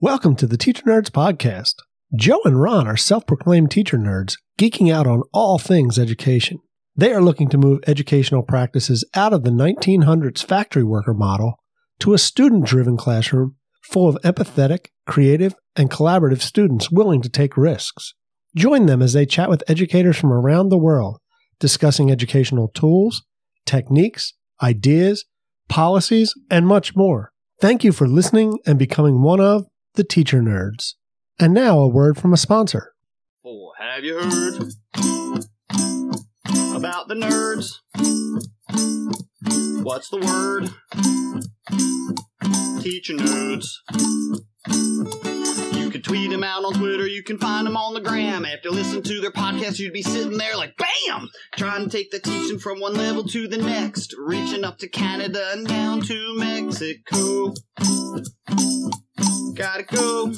Welcome to the Teacher Nerds Podcast. Joe and Ron are self proclaimed teacher nerds, geeking out on all things education. They are looking to move educational practices out of the 1900s factory worker model to a student driven classroom full of empathetic, creative, and collaborative students willing to take risks. Join them as they chat with educators from around the world, discussing educational tools, techniques, ideas, policies, and much more. Thank you for listening and becoming one of the teacher nerds. And now a word from a sponsor. Oh, have you heard about the nerds? What's the word? Teacher nerds. You can tweet them out on Twitter, you can find them on the gram. After listening to their podcast, you'd be sitting there like, BAM! Trying to take the teaching from one level to the next, reaching up to Canada and down to Mexico. Gotta go.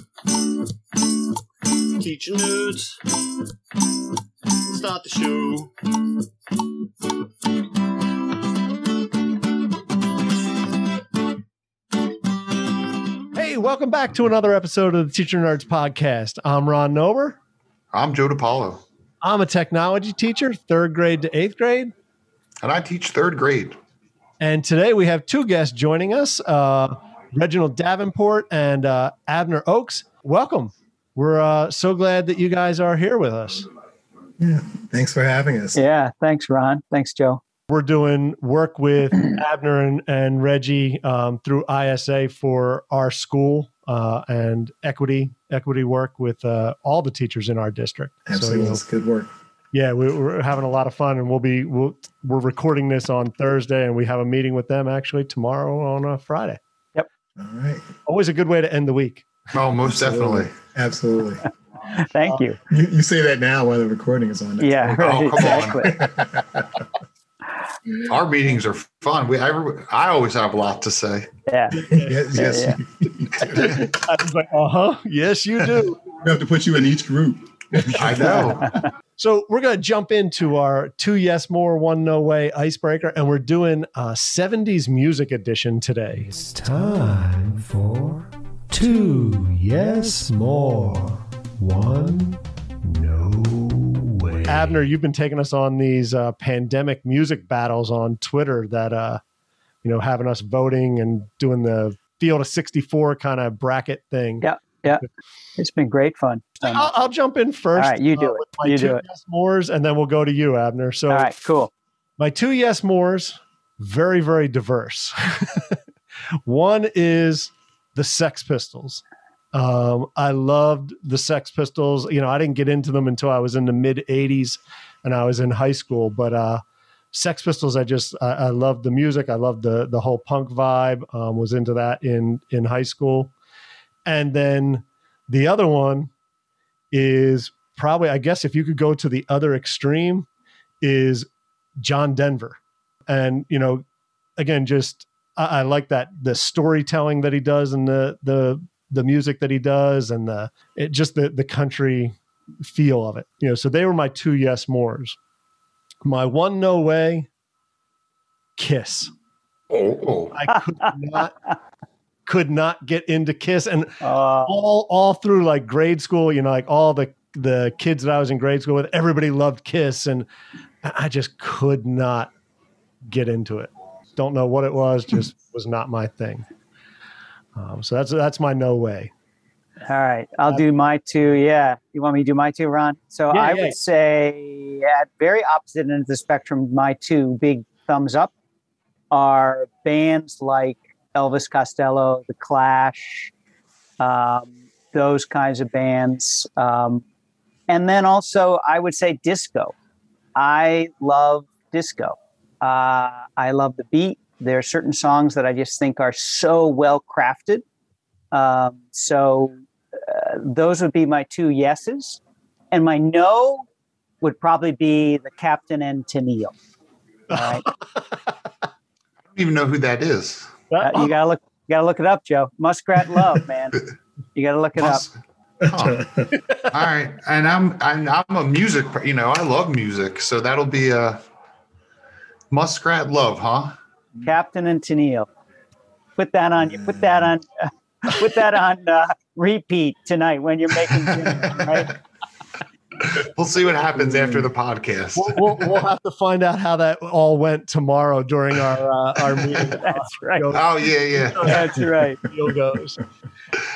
Teaching nerds. Start the show. Hey, welcome back to another episode of the Teacher Nerds Podcast. I'm Ron Nober. I'm Joe DiPaolo, I'm a technology teacher, third grade to eighth grade. and I teach third grade. And today we have two guests joining us uh, Reginald Davenport and uh, Abner Oakes. Welcome. We're uh, so glad that you guys are here with us. Yeah, thanks for having us. Yeah, thanks, Ron. Thanks, Joe. We're doing work with Abner and, and Reggie um, through ISA for our school uh, and equity equity work with uh, all the teachers in our district. Absolutely, you know, it's good work. yeah, we, we're having a lot of fun, and we'll be we'll, we're recording this on Thursday, and we have a meeting with them actually tomorrow on a Friday. Yep. All right, Always a good way to end the week. Oh, most definitely. absolutely. Thank you. You, you say that now while the recording is on. Yeah, right, Oh, come on. exactly. Our meetings are fun. We, I, I always have a lot to say. Yeah, yes, yes. Yeah, I was like, uh huh. Yes, you do. We have to put you in each group. I know. So we're going to jump into our two yes more, one no way icebreaker, and we're doing a 70s music edition today. It's time for two yes more, one no way. Abner, you've been taking us on these uh, pandemic music battles on Twitter that, uh, you know, having us voting and doing the field of 64 kind of bracket thing. Yeah. Yeah. It's been great fun. Um, I'll, I'll jump in first. All right, you do uh, it. You do it. yes mores, and then we'll go to you, Abner. So all right, cool. my two yes mores, very, very diverse. One is the Sex Pistols. Um, I loved the Sex Pistols. You know, I didn't get into them until I was in the mid 80s and I was in high school, but uh, Sex Pistols, I just I, I loved the music. I loved the the whole punk vibe. Um, was into that in in high school, and then the other one is probably I guess if you could go to the other extreme is John Denver, and you know, again, just I, I like that the storytelling that he does and the the the music that he does and the it just the the country feel of it. You know, so they were my two yes mores. My one no way, Kiss. Oh, I could not could not get into Kiss, and Uh, all all through like grade school, you know, like all the the kids that I was in grade school with, everybody loved Kiss, and I I just could not get into it. Don't know what it was, just was not my thing. Um, so that's that's my no way. all right, I'll do my two. Yeah, you want me to do my two, Ron? So Yeah, I yeah. would say at very opposite end of the spectrum, my two big thumbs up are bands like Elvis Costello, The Clash, um, those kinds of bands. Um, and then also, I would say disco. I love disco. Uh, I love the beat. There are certain songs that I just think are so well crafted. Um, so uh, those would be my two yeses. And my no would probably be the Captain and Tennille. All right. I don't even know who that is. Uh, you gotta look. You gotta look it up, Joe. Muskrat Love, man. You gotta look it up. Must- Huh. All right, and I'm and I'm a music. You know, I love music, so that'll be a Muskrat Love, huh? Captain and Tennille. Put that on. Put that on. put that on uh, repeat tonight when you're making dinner, right? We'll see what happens after the podcast. We'll, we'll, we'll have to find out how that all went tomorrow during our uh, our meeting. That's right. Oh yeah, yeah. That's right. Deal goes.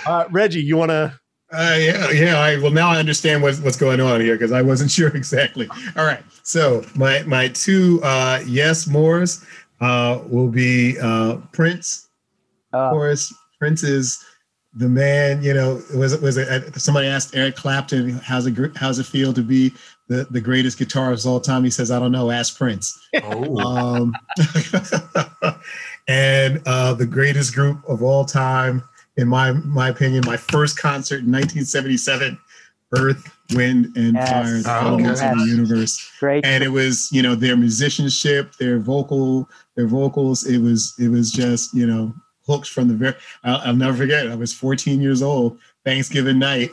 Uh, Reggie, you want to? Uh, yeah, yeah. I well now I understand what's what's going on here because I wasn't sure exactly. All right, so my my two uh, yes mores uh, will be uh, Prince. Of Uh, course, Prince is the man. You know, was it was it uh, somebody asked Eric Clapton how's it how's it feel to be the the greatest guitarist of all time? He says, I don't know. Ask Prince. Oh, um, and uh, the greatest group of all time, in my my opinion, my first concert in 1977, Earth, Wind, and Yes. Fire, the Oh, elements of the universe. great. And it was, you know, their musicianship, their vocal, their vocals. It was, it was just, you know, hooked from the very. I'll, I'll never forget. I was 14 years old, Thanksgiving night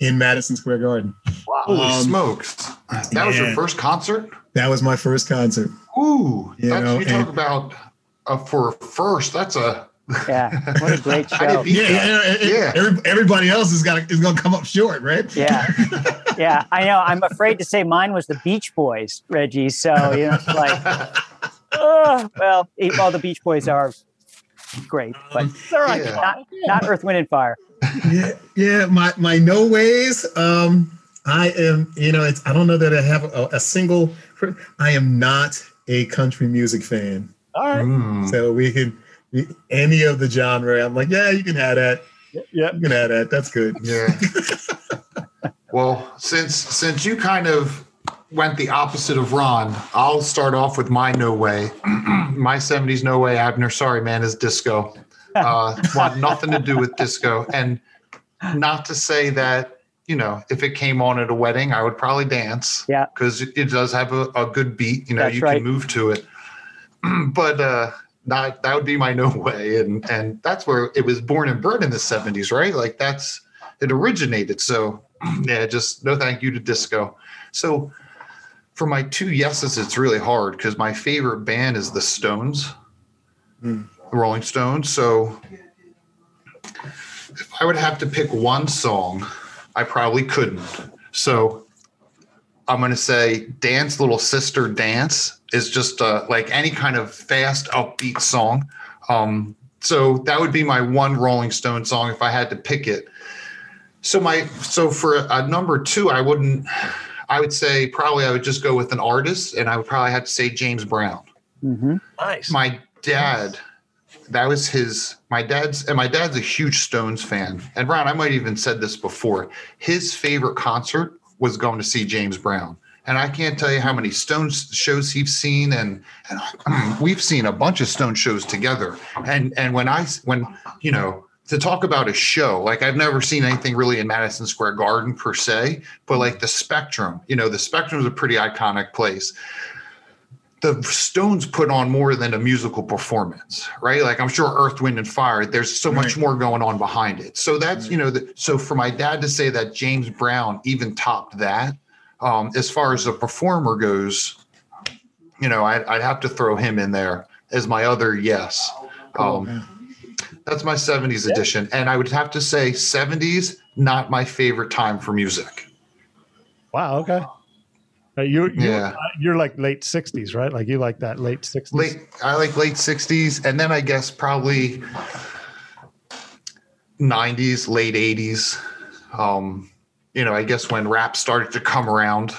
in Madison Square Garden. holy um, smokes! That was your first concert. That was my first concert. Ooh, You know, you talk and- about uh, for a first. That's a Yeah. What a great show. Yeah, yeah, yeah. Yeah. Every, everybody else is got is gonna come up short, right? Yeah. Yeah. I know. I'm afraid to say mine was the Beach Boys, Reggie. So, you know, it's like, oh, well, all well, the Beach Boys are great, but All right. Yeah. not, not Earth, Wind, and Fire. yeah, yeah. My my no ways. Um, I am. You know, it's. I don't know that I have a, a single. I am not a country music fan. All right. Mm. So we can any of the genre. I'm like, yeah, you can have that. Yeah. You can have that. That's good. Yeah. well, since since you kind of went the opposite of Ron, I'll start off with my no way. my 70s no way Abner, sorry man, is disco. Uh want nothing to do with disco. And not to say that, you know, if it came on at a wedding, I would probably dance. Yeah. Because it, does have a, a good beat. You know, That's you right. can move to it. but uh not that would be my no way. And and that's where it was born and bred in the 70s, right? Like that's it originated. So yeah, just no thank you to disco. So for my two yeses, it's really hard because my favorite band is the Stones, Hmm. the Rolling Stones. So if I would have to pick one song, I probably couldn't. So I'm going to say Dance Little Sister Dance is just uh, like any kind of fast, upbeat song. Um, so that would be my one Rolling Stone song if I had to pick it. So my so for a number two, I wouldn't. I would say probably I would just go with an artist, and I would probably have to say James Brown. hmm Nice. My dad, that was his. My dad's and my dad's a huge Stones fan. And Ron, I might even said this before. His favorite concert was going to see James Brown. And I can't tell you how many Stones shows he's seen, and, and we've seen a bunch of Stone shows together. And and when I when you know to talk about a show, like I've never seen anything really in Madison Square Garden per se, but like the Spectrum, you know, the Spectrum is a pretty iconic place the Stones put on more than a musical performance, right? Like I'm sure Earth, Wind, and Fire. There's so much Right. more going on behind it. So that's you know, the, so for my dad to say that James Brown even topped that, um, as far as a performer goes, you know, I'd, I'd have to throw him in there as my other yes. Um, that's my 70s edition, and I would have to say 70s not my favorite time for music. Wow. Okay. Uh, you you Yeah. you're like late '60s, right? Like you like that late '60s. late i like late 60s and then i guess probably 90s late 80s um you know i guess when rap started to come around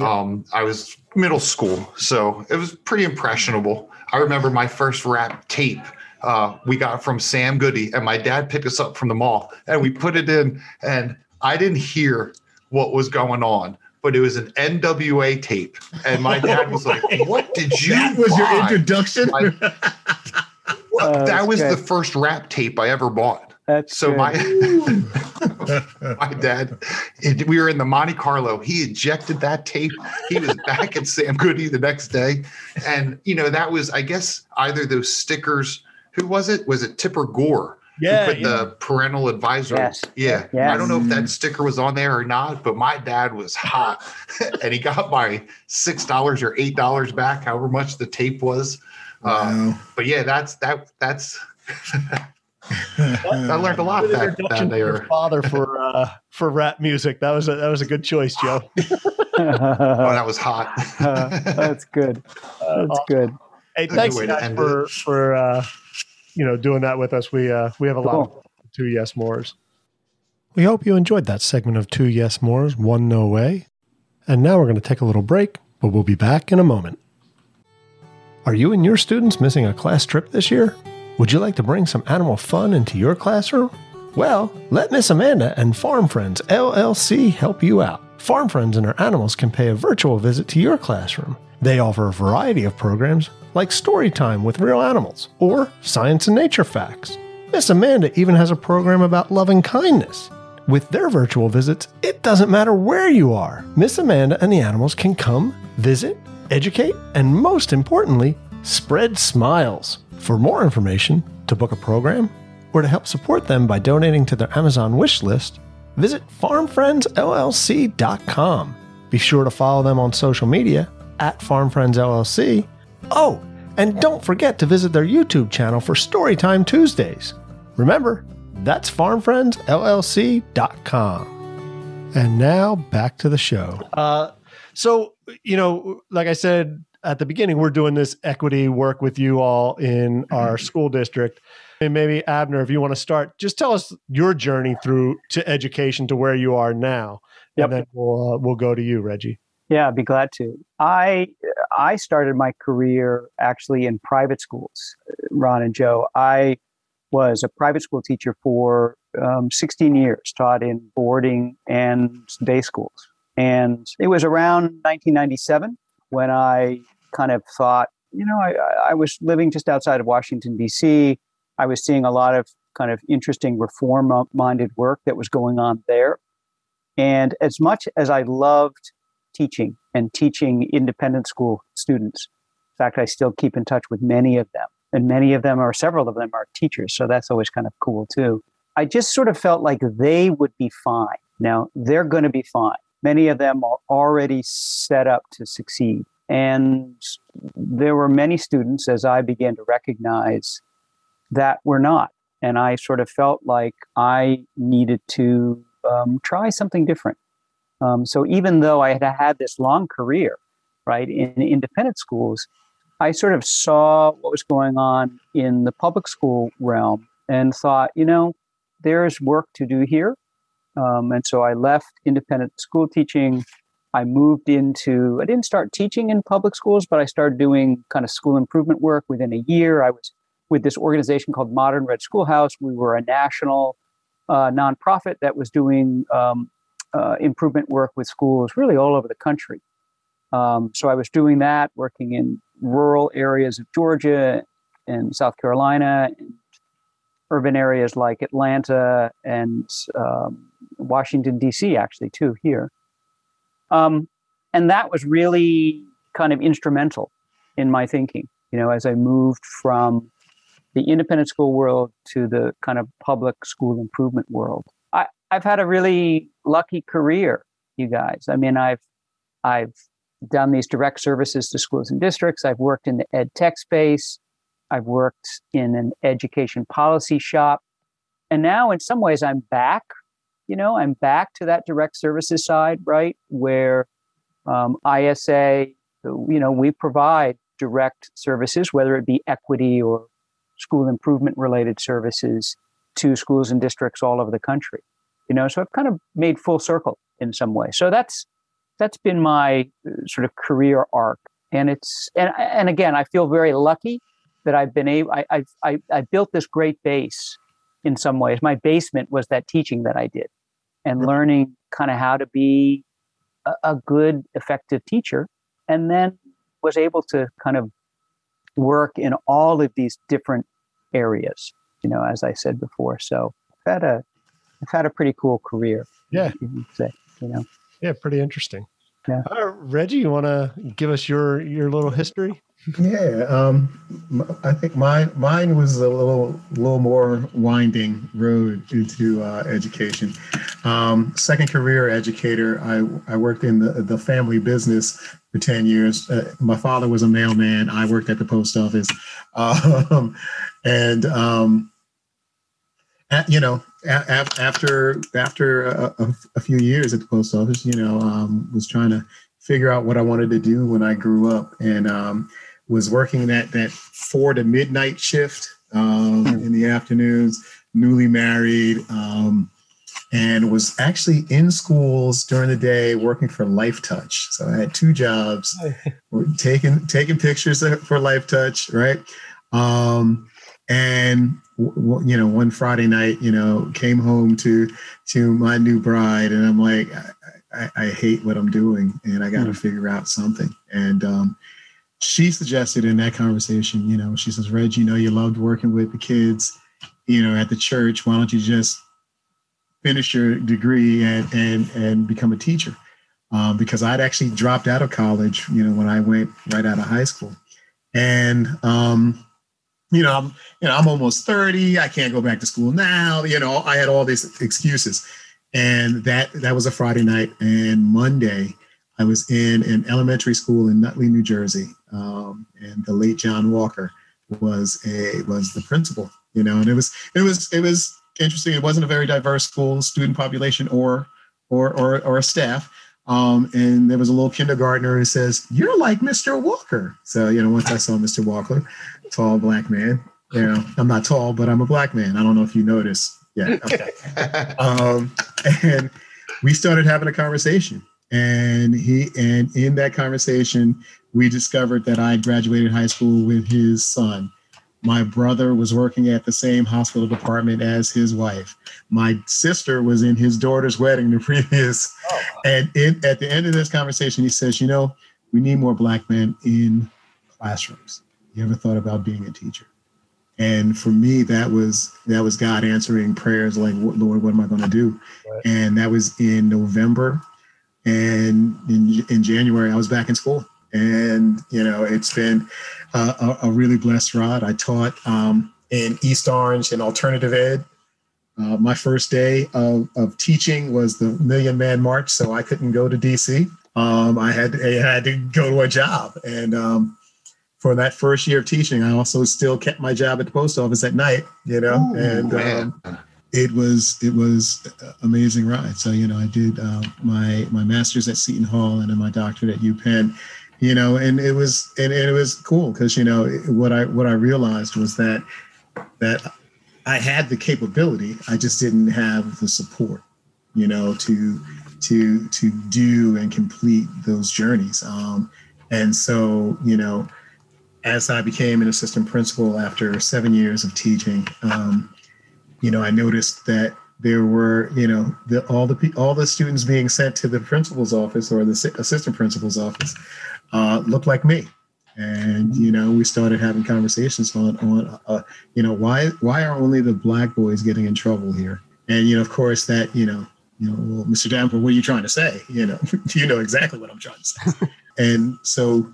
um i was middle school so it was pretty impressionable i remember my first rap tape uh, we got from sam goody and my dad picked us up from the mall and we put it in and i didn't hear what was going on but it was an nwa tape and my dad was like what did you That was your introduction. Like, well, Oh, that that's was the first rap tape I ever bought. That's So good. my my dad, it- we were in the Monte Carlo. He ejected that tape. He was back at Sam Goody the next day, and you know that was, I guess, either those stickers. Who was it? Was it Tipper Gore? who Yeah, put yeah. the parental advisor. Yes. Yeah. Yes. I don't know if that sticker was on there or not, but my dad was hot and he got my $6 or $8 back, however much the tape was. Um, but yeah, that's that that's I learned a lot Good back, introduction back your father for uh, for rap music. That was a, that was a good choice, Joe. When I was hot. That's good. That's good. Hey, a good thanks guys for it. for uh, you know doing that with us. We uh, we have a lot of two yes mores. We hope you enjoyed that segment of two yes mores, one no way. And now we're going to take a little break, but we'll be back in a moment. Are you and your students missing a class trip this year? Would you like to bring some animal fun into your classroom? Well, let Miss Amanda and Farm Friends LLC help you out. Farm Friends and her animals can pay a virtual visit to your classroom. They offer a variety of programs like story time with real animals or science and nature facts. Miss Amanda even has a program about loving kindness. With their virtual visits, it doesn't matter where you are. Miss Amanda and the animals can come, visit, educate, and most importantly, spread smiles. For more information, to book a program, or to help support them by donating to their Amazon wish list, visit farmfriendsllc.com. Be sure to follow them on social media at Farm Friends LLC. Oh, and don't forget to visit their YouTube channel for Storytime Tuesdays. Remember, that's farmfriendsllc.com. And now back to the show. Uh, so, you know, like I said at the beginning, we're doing this equity work with you all in our school district. And maybe Abner, if you want to start, just tell us your journey through to education to where you are now, Yep. and then we'll uh, we'll go to you, Reggie. Yeah, I'd be glad to. I I started my career actually in private schools. Ron and Joe. I was a private school teacher for um, 16 years, taught in boarding and day schools. And it was around 1997 when I kind of thought, you know, I, I was living just outside of Washington, D.C. I was seeing a lot of kind of interesting reform minded work that was going on there. And as much as I loved teaching and teaching independent school students. In fact, I still keep in touch with many of them, and many of them, or several of them, are teachers. So that's always kind of cool too. I just sort of felt like they would be fine. Now, they're going to be fine. Many of them are already set up to succeed. And there were many students, as I began to recognize, that were not. And I sort of felt like I needed to um, try something different. Um, so even though I had had this long career, right, in independent schools, I sort of saw what was going on in the public school realm and thought, you know, there's work to do here. Um, and so I left independent school teaching. I moved into, I didn't start teaching in public schools, but I started doing kind of school improvement work within a year. I was with this organization called Modern Red Schoolhouse. We were a national uh, nonprofit that was doing um, uh, improvement work with schools really all over the country. Um, so I was doing that, working in rural areas of Georgia and South Carolina, and urban areas like Atlanta and um, Washington, D.C., actually, too, here. Um, and that was really kind of instrumental in my thinking, you know, as I moved from the independent school world to the kind of public school improvement world. I've had a really lucky career, you guys. I mean, I've I've done these direct services to schools and districts. I've worked in the ed tech space. I've worked in an education policy shop. And now in some ways I'm back, you know, I'm back to that direct services side, right? Where um, ISA, you know, we provide direct services, whether it be equity or school improvement related services to schools and districts all over the country. You know, so I've kind of made full circle in some way. So that's that's been my uh, sort of career arc, and it's and and again, I feel very lucky that I've been able. I I I, I built this great base in some ways. My basement was that teaching that I did, and learning kind of how to be a, a good, effective teacher, and then was able to kind of work in all of these different areas. You know, as I said before, so I've had a I've had a pretty cool career. Yeah. you say. You know. Yeah, pretty interesting. Yeah. Uh, Reggie, you want to give us your your little history? Yeah, um, m- I think mine mine was a little little more winding road into uh, education. Um, second career educator. I I worked in the the family business for ten years. Uh, my father was a mailman. I worked at the post office, um, and um, a- you know, a- a- after after a, a, a few years at the post office, you know, um, was trying to figure out what I wanted to do when I grew up, and um, was working that that four to midnight shift um, in the afternoons. Newly married, um, and was actually in schools during the day working for Lifetouch. So I had two jobs, taking taking pictures for Lifetouch, right? Um, and you know, one Friday night, you know, came home to to my new bride, and I'm like, I, I, I hate what I'm doing, and I got to figure out something. And um, she suggested in that conversation, you know, she says, Reg, you know, you loved working with the kids, you know, at the church. Why don't you just finish your degree and and and become a teacher? Um, because I'd actually dropped out of college, you know, when I went right out of high school, and um, you know, I'm you know I'm almost thirty. I can't go back to school now. You know, I had all these excuses, and that that was a Friday night, and Monday. I was in an elementary school in Nutley, New Jersey, um, and the late John Walker was a was the principal. You know, and it was it was it was interesting. It wasn't a very diverse school, student population, or or or, or a staff. Um, and there was a little kindergartner who says, "You're like Mr. Walker." So you know, once I saw Mr. Walker, tall black man. You know, I'm not tall, but I'm a black man. I don't know if you noticed. Yeah. Okay. um, and we started having a conversation and he and in that conversation we discovered that i graduated high school with his son my brother was working at the same hospital department as his wife my sister was in his daughter's wedding the previous Oh. and in, at the end of this conversation he says you know we need more black men in classrooms you ever thought about being a teacher? And for me that was that was god answering prayers like lord what am i going to do? Right. and that was in november. And in, in january i was back in school. And you know it's been a, a, a really blessed ride. I taught um, in east orange in alternative ed. Uh, my first day of, of teaching was the million man march so i couldn't go to dc um, i had i had to go to a job. And um, for that first year of teaching i also still kept my job at the post office at night you know Ooh, and um, it was it was amazing ride. So you know, I did uh, my my master's at Seton Hall and then my doctorate at UPenn. You know, and it was and, and it was cool because you know what I what I realized was that that I had the capability, I just didn't have the support. You know, to to to do and complete those journeys. Um, and so you know, as I became an assistant principal after seven years of teaching. Um, you know, I noticed that there were, you know, the, all the all the students being sent to the principal's office or the assistant principal's office uh, looked like me, and you know, we started having conversations on on, uh, you know, why why are only the black boys getting in trouble here? And you know, of course, that you know, you know, well, Mr. Davenport, what are you trying to say? You know, you know exactly what I'm trying to say. and so,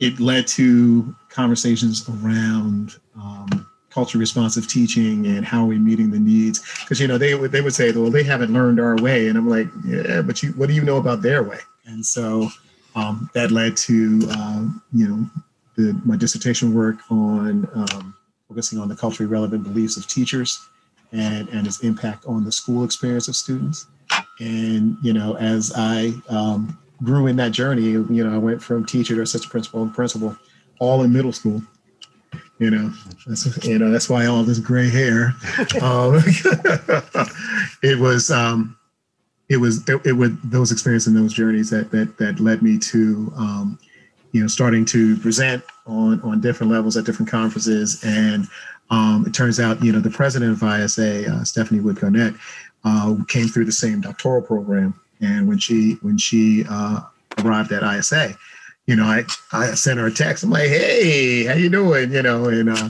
it led to conversations around. Um, culture responsive teaching and how are we meeting the needs. Because you know they would they would say well they haven't learned our way. And i'm like yeah but you what do you know about their way? And so um, that led to um, you know the, my dissertation work on um, focusing on the culturally relevant beliefs of teachers and and its impact on the school experience of students. And you know as i um, grew in that journey you know i went from teacher to assistant principal and principal all in middle school you know. That's you know that's why all this gray hair um, it was um it was it, it was those experiences and those journeys that that that led me to um you know starting to present on on different levels at different conferences. And um it turns out you know the president of isa uh, stephanie wood garnett uh, came through the same doctoral program and when she when she uh, arrived at isa you know, I, I sent her a text. I'm like, hey, how you doing? You know, and uh,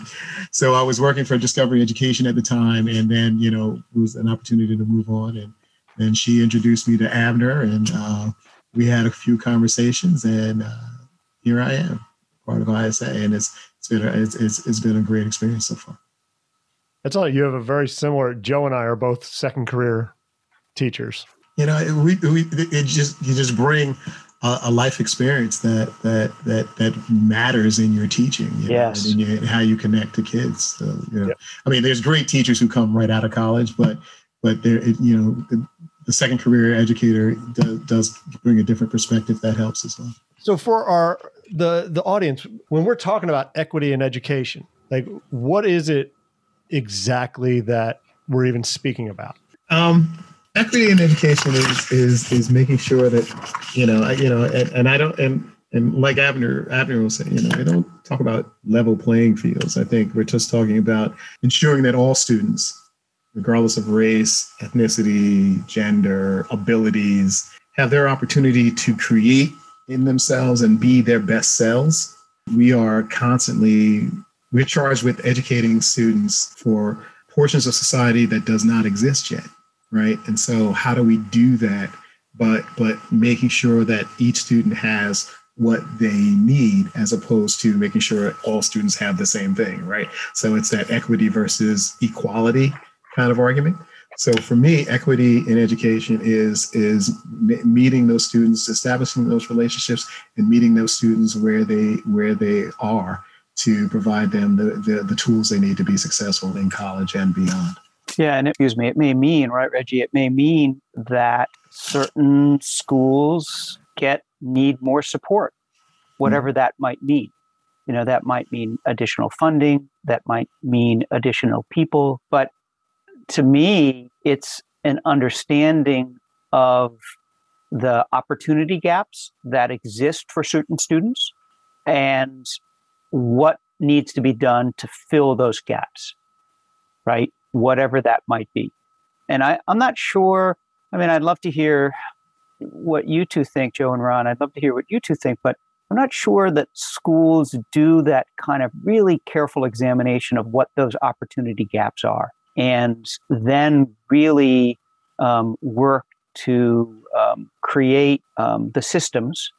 so I was working for Discovery Education at the time, and then you know, it was an opportunity to move on, and then she introduced me to Abner, and uh, we had a few conversations, and uh, here I am, part of ISA, and it's it's been a, it's, it's it's been a great experience so far. That's all. You have a very similar. Joe and I are both second career teachers. You know, we, we it just you just bring a, a life experience that that that that matters in your teaching. You Yes. know, and, in your, and how you connect to kids. So, you know, Yeah. I mean, there's great teachers who come right out of college, but but there, it, you know, the, the second career educator does, does bring a different perspective that helps as well. So for our the the audience, when we're talking about equity in education, like what is it exactly that we're even speaking about? Um, equity in education is is is making sure that you know I, you know and, and I don't and and like Abner Abner was saying, you know, I don't talk about level playing fields. I think we're just talking about ensuring that all students, regardless of race, ethnicity, gender, abilities, have their opportunity to create in themselves and be their best selves. We are constantly we're charged with educating students for portions of society that does not exist yet right? And so how do we do that? But but making sure that each student has what they need as opposed to making sure all students have the same thing right? So it's that equity versus equality kind of argument. So for me equity in education is is meeting those students establishing those relationships and meeting those students where they where they are to provide them the, the, the tools they need to be successful in college and beyond Yeah, and excuse me, it may mean, right, Reggie? It may mean that certain schools get need more support, hmm. whatever that might mean. You know, that might mean additional funding, that might mean additional people. But to me, it's an understanding of the opportunity gaps that exist for certain students and what needs to be done to fill those gaps, right? Whatever that might be. And I, I'm not sure. I mean, I'd love to hear what you two think, Joe and Ron. I'd love to hear what you two think, but I'm not sure that schools do that kind of really careful examination of what those opportunity gaps are and then really um, work to um, create um, the systems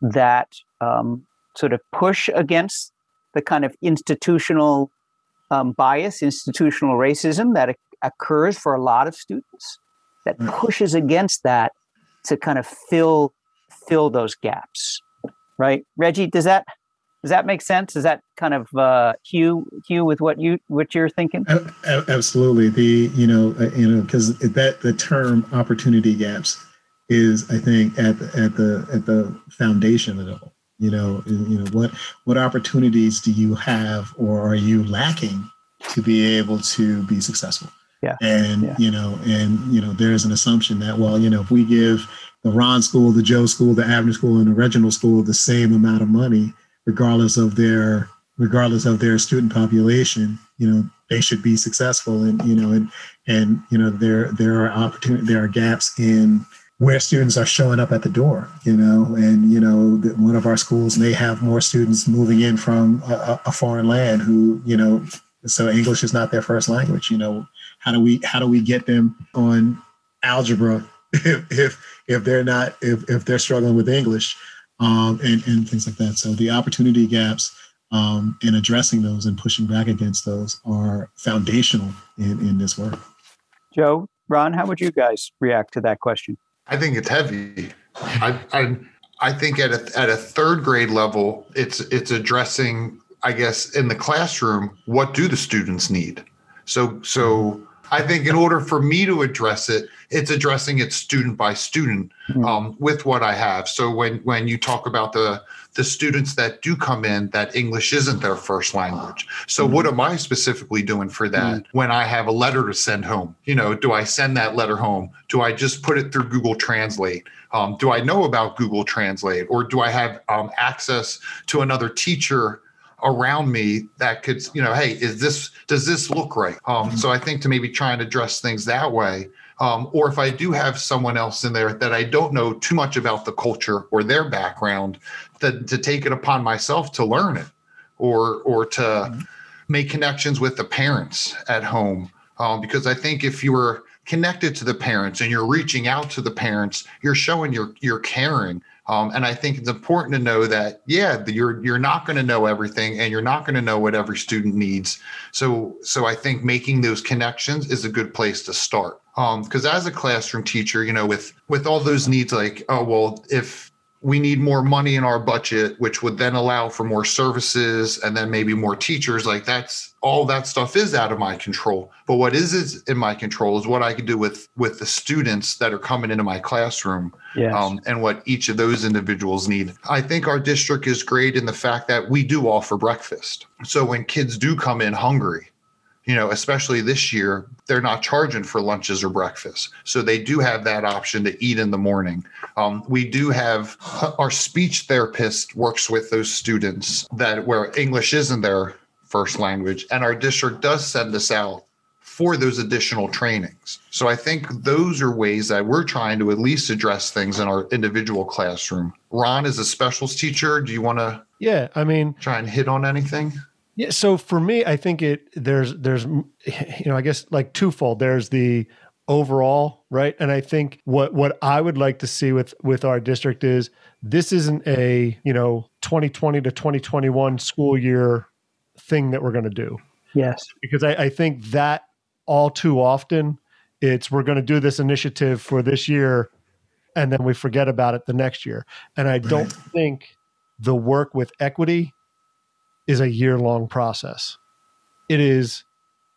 that um, sort of push against the kind of institutional um, bias, institutional racism that occurs for a lot of students, that pushes against that to kind of fill fill those gaps, right? Reggie, does that does that make sense? Does that kind of uh, hue hue with what you what you're thinking? Absolutely. The you know uh, you know because that the term opportunity gaps is I think at the, at the at the foundation of it all. You know you know what what opportunities do you have or are you lacking to be able to be successful? Yeah. And Yeah. you know and you know there's an assumption that well you know if we give the Ron school, the Joe school, the Abner school, and the Reginald school the same amount of money, regardless of their regardless of their student population, you know, they should be successful. And you know, and and you know, there there are opportunity there are gaps in where students are showing up at the door. You know, and you know, one of our schools may have more students moving in from a, a- a foreign land who you know, so English is not their first language. You know, how do we how do we get them on algebra if if if they're not if if they're struggling with English um, and and things like that. So the opportunity gaps um, and addressing those and pushing back against those are foundational in in this work. Joe, Ron, how would you guys react to that question? I think it's heavy. I, I I think at a at a third grade level, it's it's addressing, I guess, in the classroom, what do the students need? So so I think in order for me to address it, it's addressing it student by student um, with what I have. So when when you talk about the the students that do come in that English isn't their first language. So what am I specifically doing for that when I have a letter to send home? You know, do I send that letter home? Do I just put it through Google Translate? Um, do I know about Google Translate or do I have um, access to another teacher around me that could, you know, hey, is this, does this look right? Um, so I think to maybe try and address things that way. Um, or if I do have someone else in there that I don't know too much about the culture or their background, that to take it upon myself to learn it or or to make connections with the parents at home. Um, because I think if you were connected to the parents and you're reaching out to the parents, you're showing you're you're caring. Um, and I think it's important to know that, yeah, you're you're not going to know everything, and you're not going to know what every student needs. So, so I think making those connections is a good place to start. Because as a classroom teacher, you know, with with all those needs, like, oh well, if we need more money in our budget, which would then allow for more services and then maybe more teachers. Like that's all that stuff is out of my control. But what is, is in my control is what I can do with with the students that are coming into my classroom Yes. um, and what each of those individuals need. I think our district is great in the fact that we do offer breakfast. So when kids do come in hungry, you know, especially this year, they're not charging for lunches or breakfast. So they do have that option to eat in the morning. Um, we do have our speech therapist works with those students that where English isn't their first language, and our district does send us out for those additional trainings. So I think those are ways that we're trying to at least address things in our individual classroom. Ron is a specials teacher. Do you want to Yeah, I mean, try and hit on anything? Yeah. So for me, I think it there's there's you know I guess like twofold. There's the overall right, and I think what what I would like to see with with our district is this isn't a you know 2020 to 2021 school year thing that we're going to do yes. because I, I think that all too often. It's we're going to do this initiative for this year and then we forget about it the next year. And i don't think the work with equity is a year long process. It is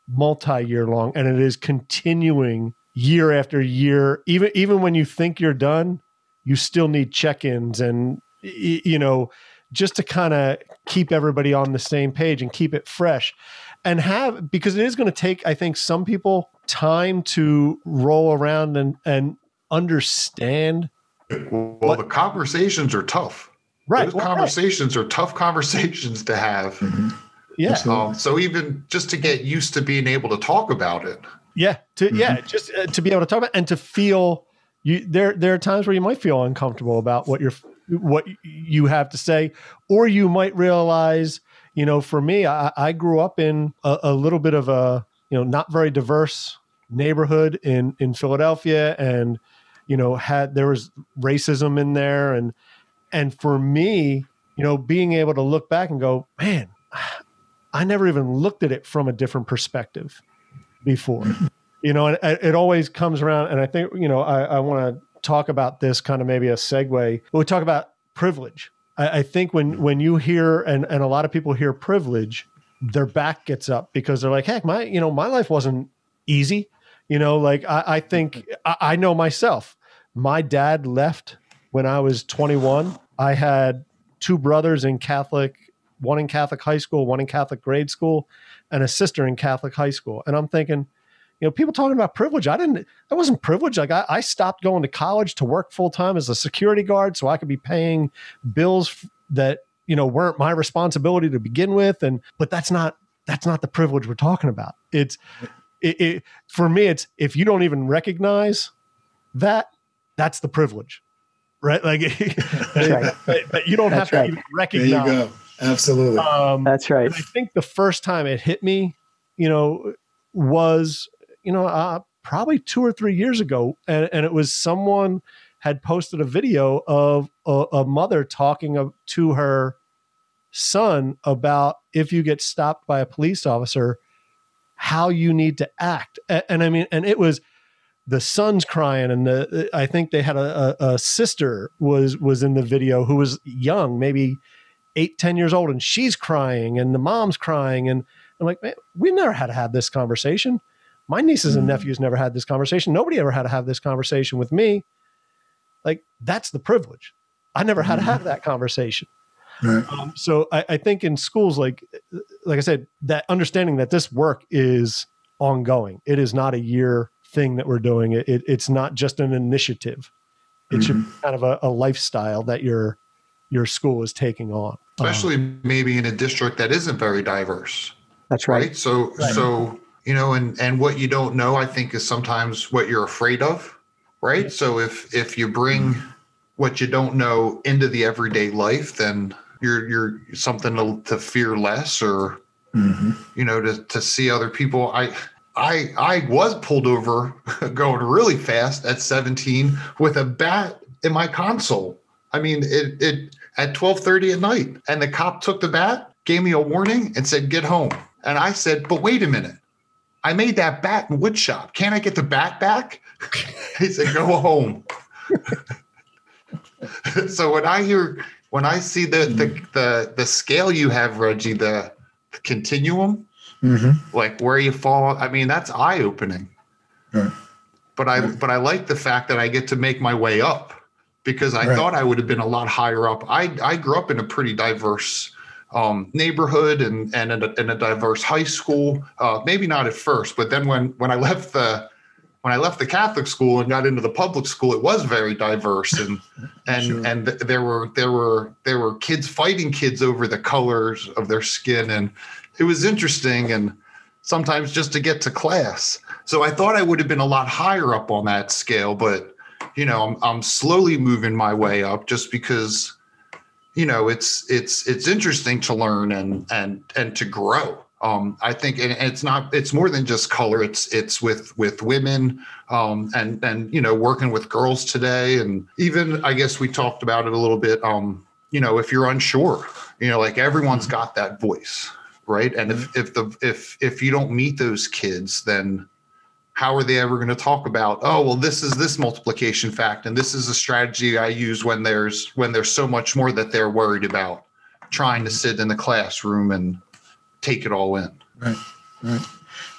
multi-year long and it is continuing year after year. Even even when you think you're done you still need check-ins and you know just to kind of keep everybody on the same page and keep it fresh and have because it is going to take i think some people time to roll around and and understand Well, the conversations are tough. right Those well, right. conversations are tough conversations to have. Mhm. yeah Um, so even just to get used to being able to talk about it. yeah to yeah just uh, to be able to talk about and to feel you there there are times where you might feel uncomfortable about what you're what you have to say or you might realize you know for me i, I grew up in a, a little bit of a you know not very diverse neighborhood in in philadelphia and you know had there was racism in there. And and for me you know being able to look back and go man i never even looked at it from a different perspective before. You know and it it always comes around and i think you know i, I want to talk about this kind of maybe a segue. We talk about privilege I, I think when when you hear and and a lot of people hear privilege their back gets up because they're like heck my you know my life wasn't easy. You know like i, I think I, I know myself. My dad left when i was 21 i had two brothers in catholic one in catholic high school one in catholic grade school and a sister in catholic high school. And i'm thinking you know people talking about privilege i didn't i wasn't privileged like i, I stopped going to college to work full-time as a security guard so i could be paying bills that you know weren't my responsibility to begin with and but that's not that's not the privilege we're talking about it's it, it for me it's if you don't even recognize that that's the privilege right like right. that you don't That's have to right. even There recognize you go. Absolutely. um, That's right. I think the first time it hit me, you know, was, you know, uh, probably two or three years ago. And, and it was someone had posted a video of a, a mother talking of, to her son about if you get stopped by a police officer, how you need to act. And, and I mean, and it was, the son's crying and the i think they had a, a, a sister was was in the video who was young maybe eight, ten years old, and she's crying, and the mom's crying, and I'm like, man, we never had to have this conversation. My nieces and Mhm. nephews never had this conversation. Nobody ever had to have this conversation with me. Like that's the privilege. I never had to have that conversation. Right. Um, so I, I think in schools, like like I said, that understanding that this work is ongoing. It is not a year thing that we're doing. It, it it's not just an initiative. It should be kind of a, a lifestyle that your your school is taking on. Um, especially maybe in a district that isn't very diverse That's right, right. so Right. so you know and and what you don't know i think is sometimes what you're afraid of right? So if if you bring what you don't know into the everyday life then you're you're something to, to fear less or Mhm. you know to to see other people. I i i was pulled over going really fast at 17 with a bat in my console. I mean it it at 12:30 at night. And the cop took the bat gave me a warning and said get home. And i said but wait a minute i made that bat in wood shop can't i get the bat back he said go home so when I hear when I see the the the, the scale you have, Reggie, the, the continuum, Mm-hmm. like where you fall, I mean that's eye opening. Right. But I Right. but I like the fact that I get to make my way up because I Right. thought I would have been a lot higher up. I I grew up in a pretty diverse um, neighborhood and and in a, in a diverse high school. Uh, maybe not at first, but then when when I left the when I left the Catholic school and got into the public school, it was very diverse and and Sure. and th- there were there were there were kids fighting kids over the colors of their skin and it was interesting and sometimes just to get to class. So I thought I would have been a lot higher up on that scale, but you know, I'm I'm slowly moving my way up just because you know, it's it's it's interesting to learn and and and to grow. Um, I think, and it's not. It's more than just color. It's it's with with women, um, and and you know, working with girls today, and even I guess we talked about it a little bit. Um, you know, if you're unsure, you know, like everyone's got that voice, right? And if if the if if you don't meet those kids, then how are they ever going to talk about oh well this is this multiplication fact and this is a strategy i use when there's when there's so much more that they're worried about trying to sit in the classroom and take it all in Right, right.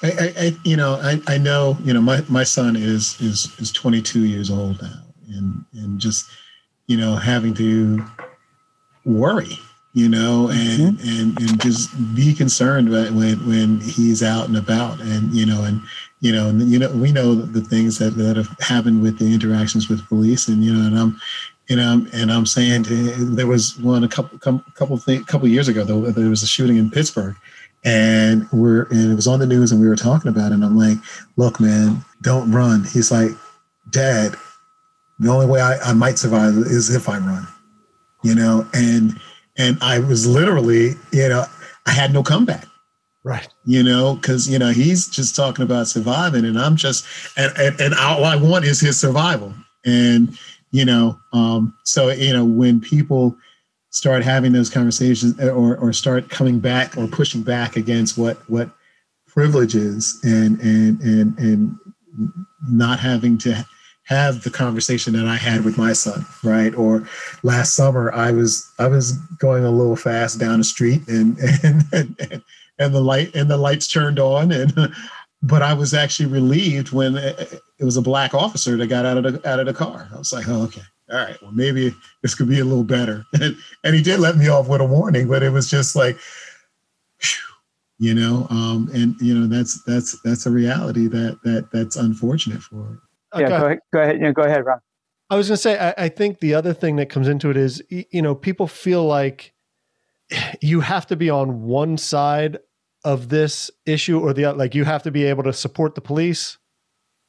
I, I, I you know, I, I know, you know, my, my son is is is 22 years old now, and and just, you know, having to worry, you know, and mm-hmm. and and just be concerned when when when he's out and about, and you know, and you know, and you know, we know the things that that have happened with the interactions with police, and you know, and I'm. You know, and I'm saying to, there was one a couple couple couple, years ago. Though there was a shooting in Pittsburgh, and we're and it was on the news and we were talking about it and i'm like look man don't run he's like dad the only way I, I might survive is if i run you know and and i was literally you know i had no comeback Right. you know because you know he's just talking about surviving and i'm just and and, and all i want is his survival and you know um so you know when people start having those conversations or or start coming back or pushing back against what what privileges and and and and not having to have the conversation that I had with my son, right? Or last summer I was I was going a little fast down the street and and and, and the light and the lights turned on and but I was actually relieved when eh, eh, it was a black officer that got out of the out of the car. I was like, oh, okay all right, well, maybe this could be a little better. And, and he did let me off with a warning, but it was just like, whew, you know, um, and you know, that's that's that's a reality that that that's unfortunate for. Uh, yeah, go ahead. Go ahead. Yeah, go ahead, Ron. I was going to say, I, I think the other thing that comes into it is, you know, people feel like you have to be on one side of this issue or the other. Like you have to be able to support the police,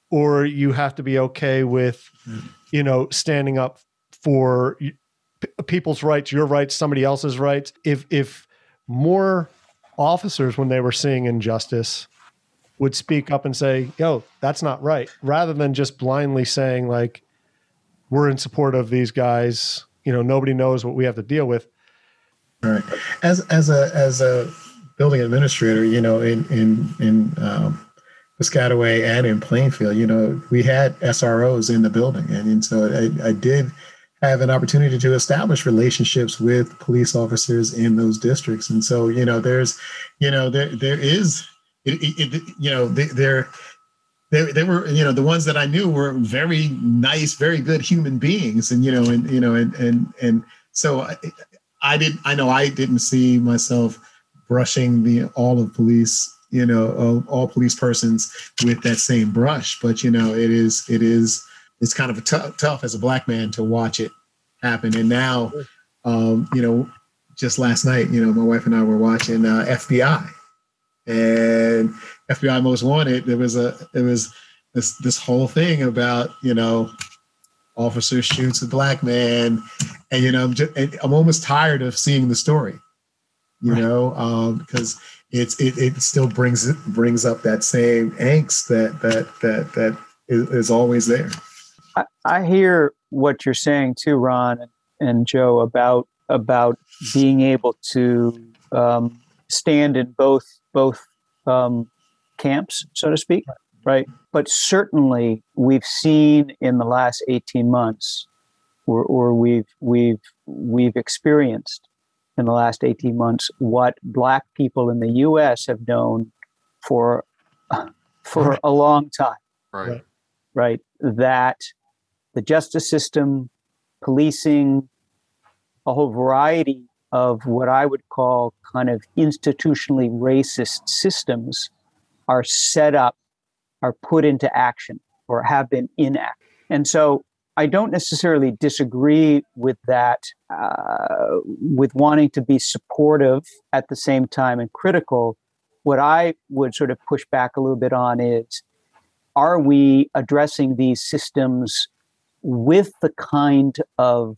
or you have to be okay with, Mm. you know, standing up for people's rights, your rights, somebody else's rights. If if more officers, when they were seeing injustice, would speak up and say, "Yo, that's not right," rather than just blindly saying like we're in support of these guys. You know, nobody knows what we have to deal with. All right, as as a as a building administrator, you know, in in in um, Piscataway and in Plainfield, you know, we had SROs in the building, and, and so I, I did have an opportunity to establish relationships with police officers in those districts, and so you know, there's, you know, there there is, it, it, it, you know, they, they're. They, they were, you know, the ones that I knew were very nice, very good human beings, and you know, and you know, and and and so I, I did. I know I didn't see myself brushing the all of police, you know, all, police persons with that same brush. But you know, it is it is it's kind of a tough tough as a black man to watch it happen. And now, um, you know, just last night, you know, my wife and I were watching uh, FBI, and FBI Most Wanted. There was a there was this this whole thing about you know officer shoots a black man and you know i'm just i'm almost tired of seeing the story you Right. know um because it's it, it still brings it brings up that same angst that that that that is, is always there I, I hear what you're saying too, Ron and, and Joe about about being able to um, stand in both both um, camps, so to speak, right? But certainly, we've seen in the last 18 months or, or we've we've we've experienced in the last 18 months what black people in the US have known for for a long time. Right. right? That the justice system policing a whole variety of what i would call kind of institutionally racist systems are set up are put into action or have been in act. And so i don't necessarily disagree with that uh, with wanting to be supportive at the same time and critical. What i would sort of push back a little bit on is are we addressing these systems with the kind of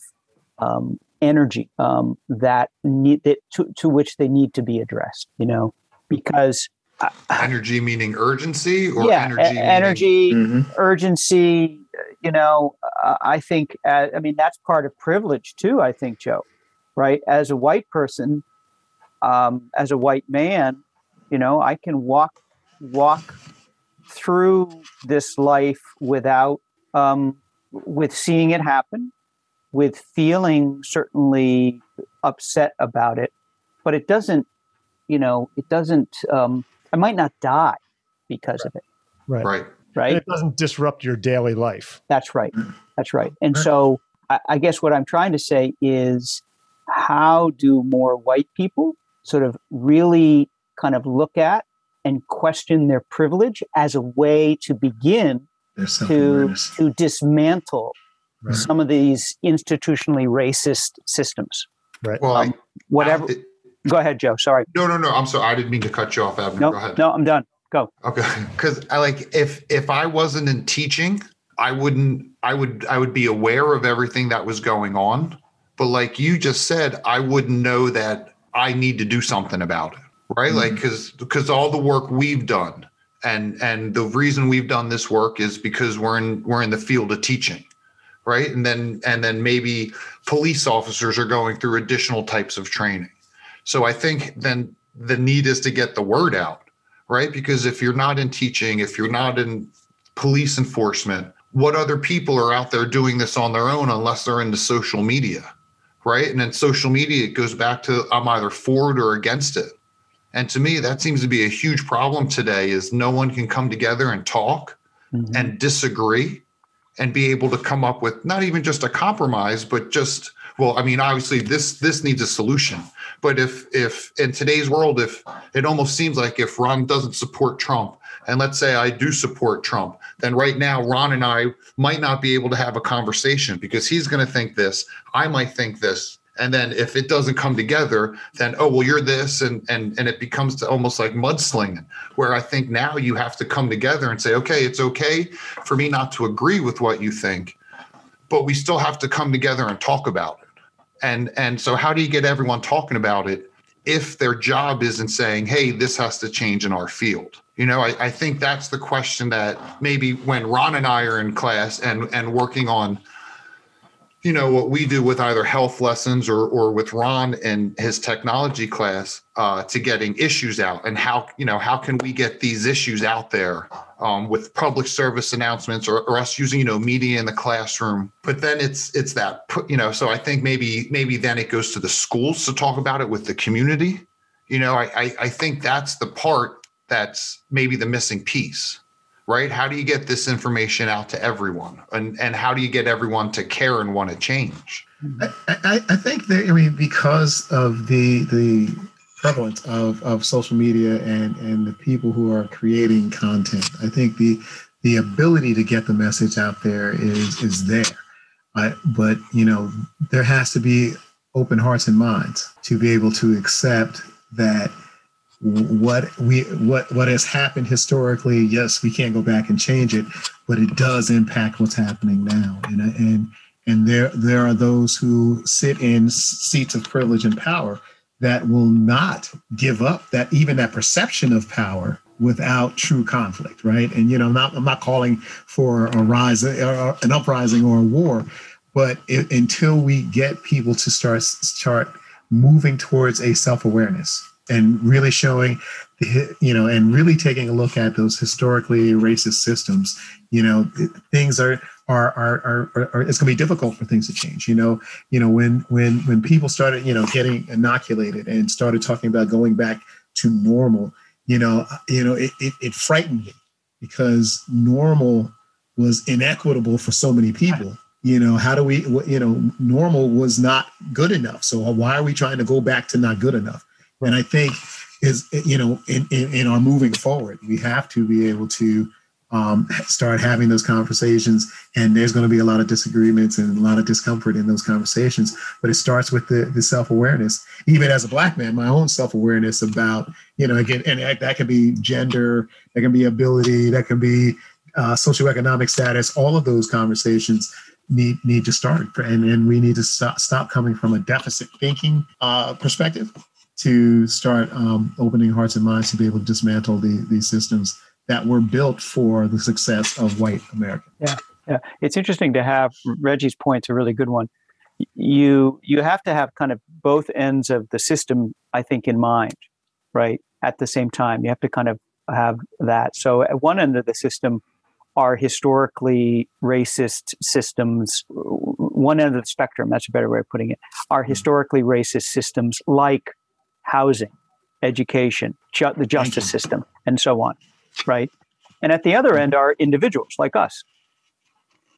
um, energy um, that need that to, to which they need to be addressed you know? Because Energy meaning urgency or yeah energy? e- meaning- energy Mhm. urgency you know uh, i think uh, i mean that's part of privilege too i think joe right as a white person um, as a white man you know i can walk walk through this life without um, with seeing it happen with feeling certainly upset about it but it doesn't you know it doesn't um, i might not die because of it Right. Right. right And it doesn't disrupt your daily life. that's right. That's right. And Right. so I, I guess what I'm trying to say is how do more white people sort of really kind of look at and question their privilege as a way to begin to to dismantle Right. some of these institutionally racist systems. Right. Well, Um, Whatever. I, Go ahead, Joe. Sorry. no, no, no. I'm sorry. I didn't mean to cut you off, Abner. No, Go ahead. no, I'm done. Go. Okay, because I like if if I wasn't in teaching, I wouldn't. I would I would be aware of everything that was going on, but like you just said, I wouldn't know that I need to do something about it, right? Mm-hmm. Like because because all the work we've done, and and the reason we've done this work is because we're in we're in the field of teaching, right? And then and then maybe police officers are going through additional types of training. So I think then the need is to get the word out right? Because if you're not in teaching, if you're not in police enforcement, what other people are out there doing this on their own unless they're into social media, right? And then social media, it goes back to I'm either for it or against it. And to me, that seems to be a huge problem today is no one can come together and talk Mhm. and disagree and be able to come up with not even just a compromise but just well i mean obviously this this needs a solution but if if in today's world if it almost seems like if ron doesn't support trump and let's say i do support trump then right now ron and i might not be able to have a conversation because he's going to think this i might think this and then if it doesn't come together then oh well you're this and and and it becomes almost like mudslinging where i think now you have to come together and say okay it's okay for me not to agree with what you think but we still have to come together and talk about and and so how do you get everyone talking about it if their job isn't saying hey this has to change in our field? You know i, I think that's the question that maybe when ron and i are in class and and working on you know what we do with either health lessons or or with ron and his technology class uh, to getting issues out and how you know how can we get these issues out there um, with public service announcements or, or us using you know media in the classroom. But then it's it's that you know so i think maybe maybe then it goes to the schools to talk about it with the community. You know i i, I think that's the part that's maybe the missing piece right? How do you get this information out to everyone? And and how do you get everyone to care and want to change? I, I, I think that I mean because of the the prevalence of, of social media and and the people who are creating content, I think the the ability to get the message out there is is there. I, but you know there has to be open hearts and minds to be able to accept that what we what what has happened historically yes we can't go back and change it but it does impact what's happening now. And and and there there are those who sit in seats of privilege and power that will not give up that even that perception of power without true conflict right? And you know I'm not, I'm not calling for a rise or an uprising or a war but it, until we get people to start start moving towards a self-awareness and really showing you know and really taking a look at those historically racist systems. You know things are are are, are, are, it's going to be difficult for things to change. You know, you know when when when people started you know getting inoculated and started talking about going back to normal, you know, uh, you know it, it, it frightened me because normal was inequitable for so many people. You know how do we you know normal was not good enough. So why are we trying to go back to not good enough and i think is you know in, in, in our moving forward we have to be able to um, start having those conversations. And there's going to be a lot of disagreements and a lot of discomfort in those conversations. But it starts with the, the self-awareness. Even as a black man my own self-awareness about you know again and that can be gender that can be ability that can be uh, socioeconomic status. All of those conversations need need to start. And, and we need to stop, stop coming from a deficit thinking uh, perspective to start um, opening hearts and minds to be able to dismantle the, these systems that were built for the success of white America. Yeah, yeah. It's interesting to have Reggie's point's a really good one. You you have to have kind of both ends of the system, I think, in mind, right? At the same time, you have to kind of have that. So at one end of the system are historically racist systems. One end of the spectrum, that's a better way of putting it, are historically racist systems like housing, education, ju- the justice system, and so on, right? And at the other end are individuals like us,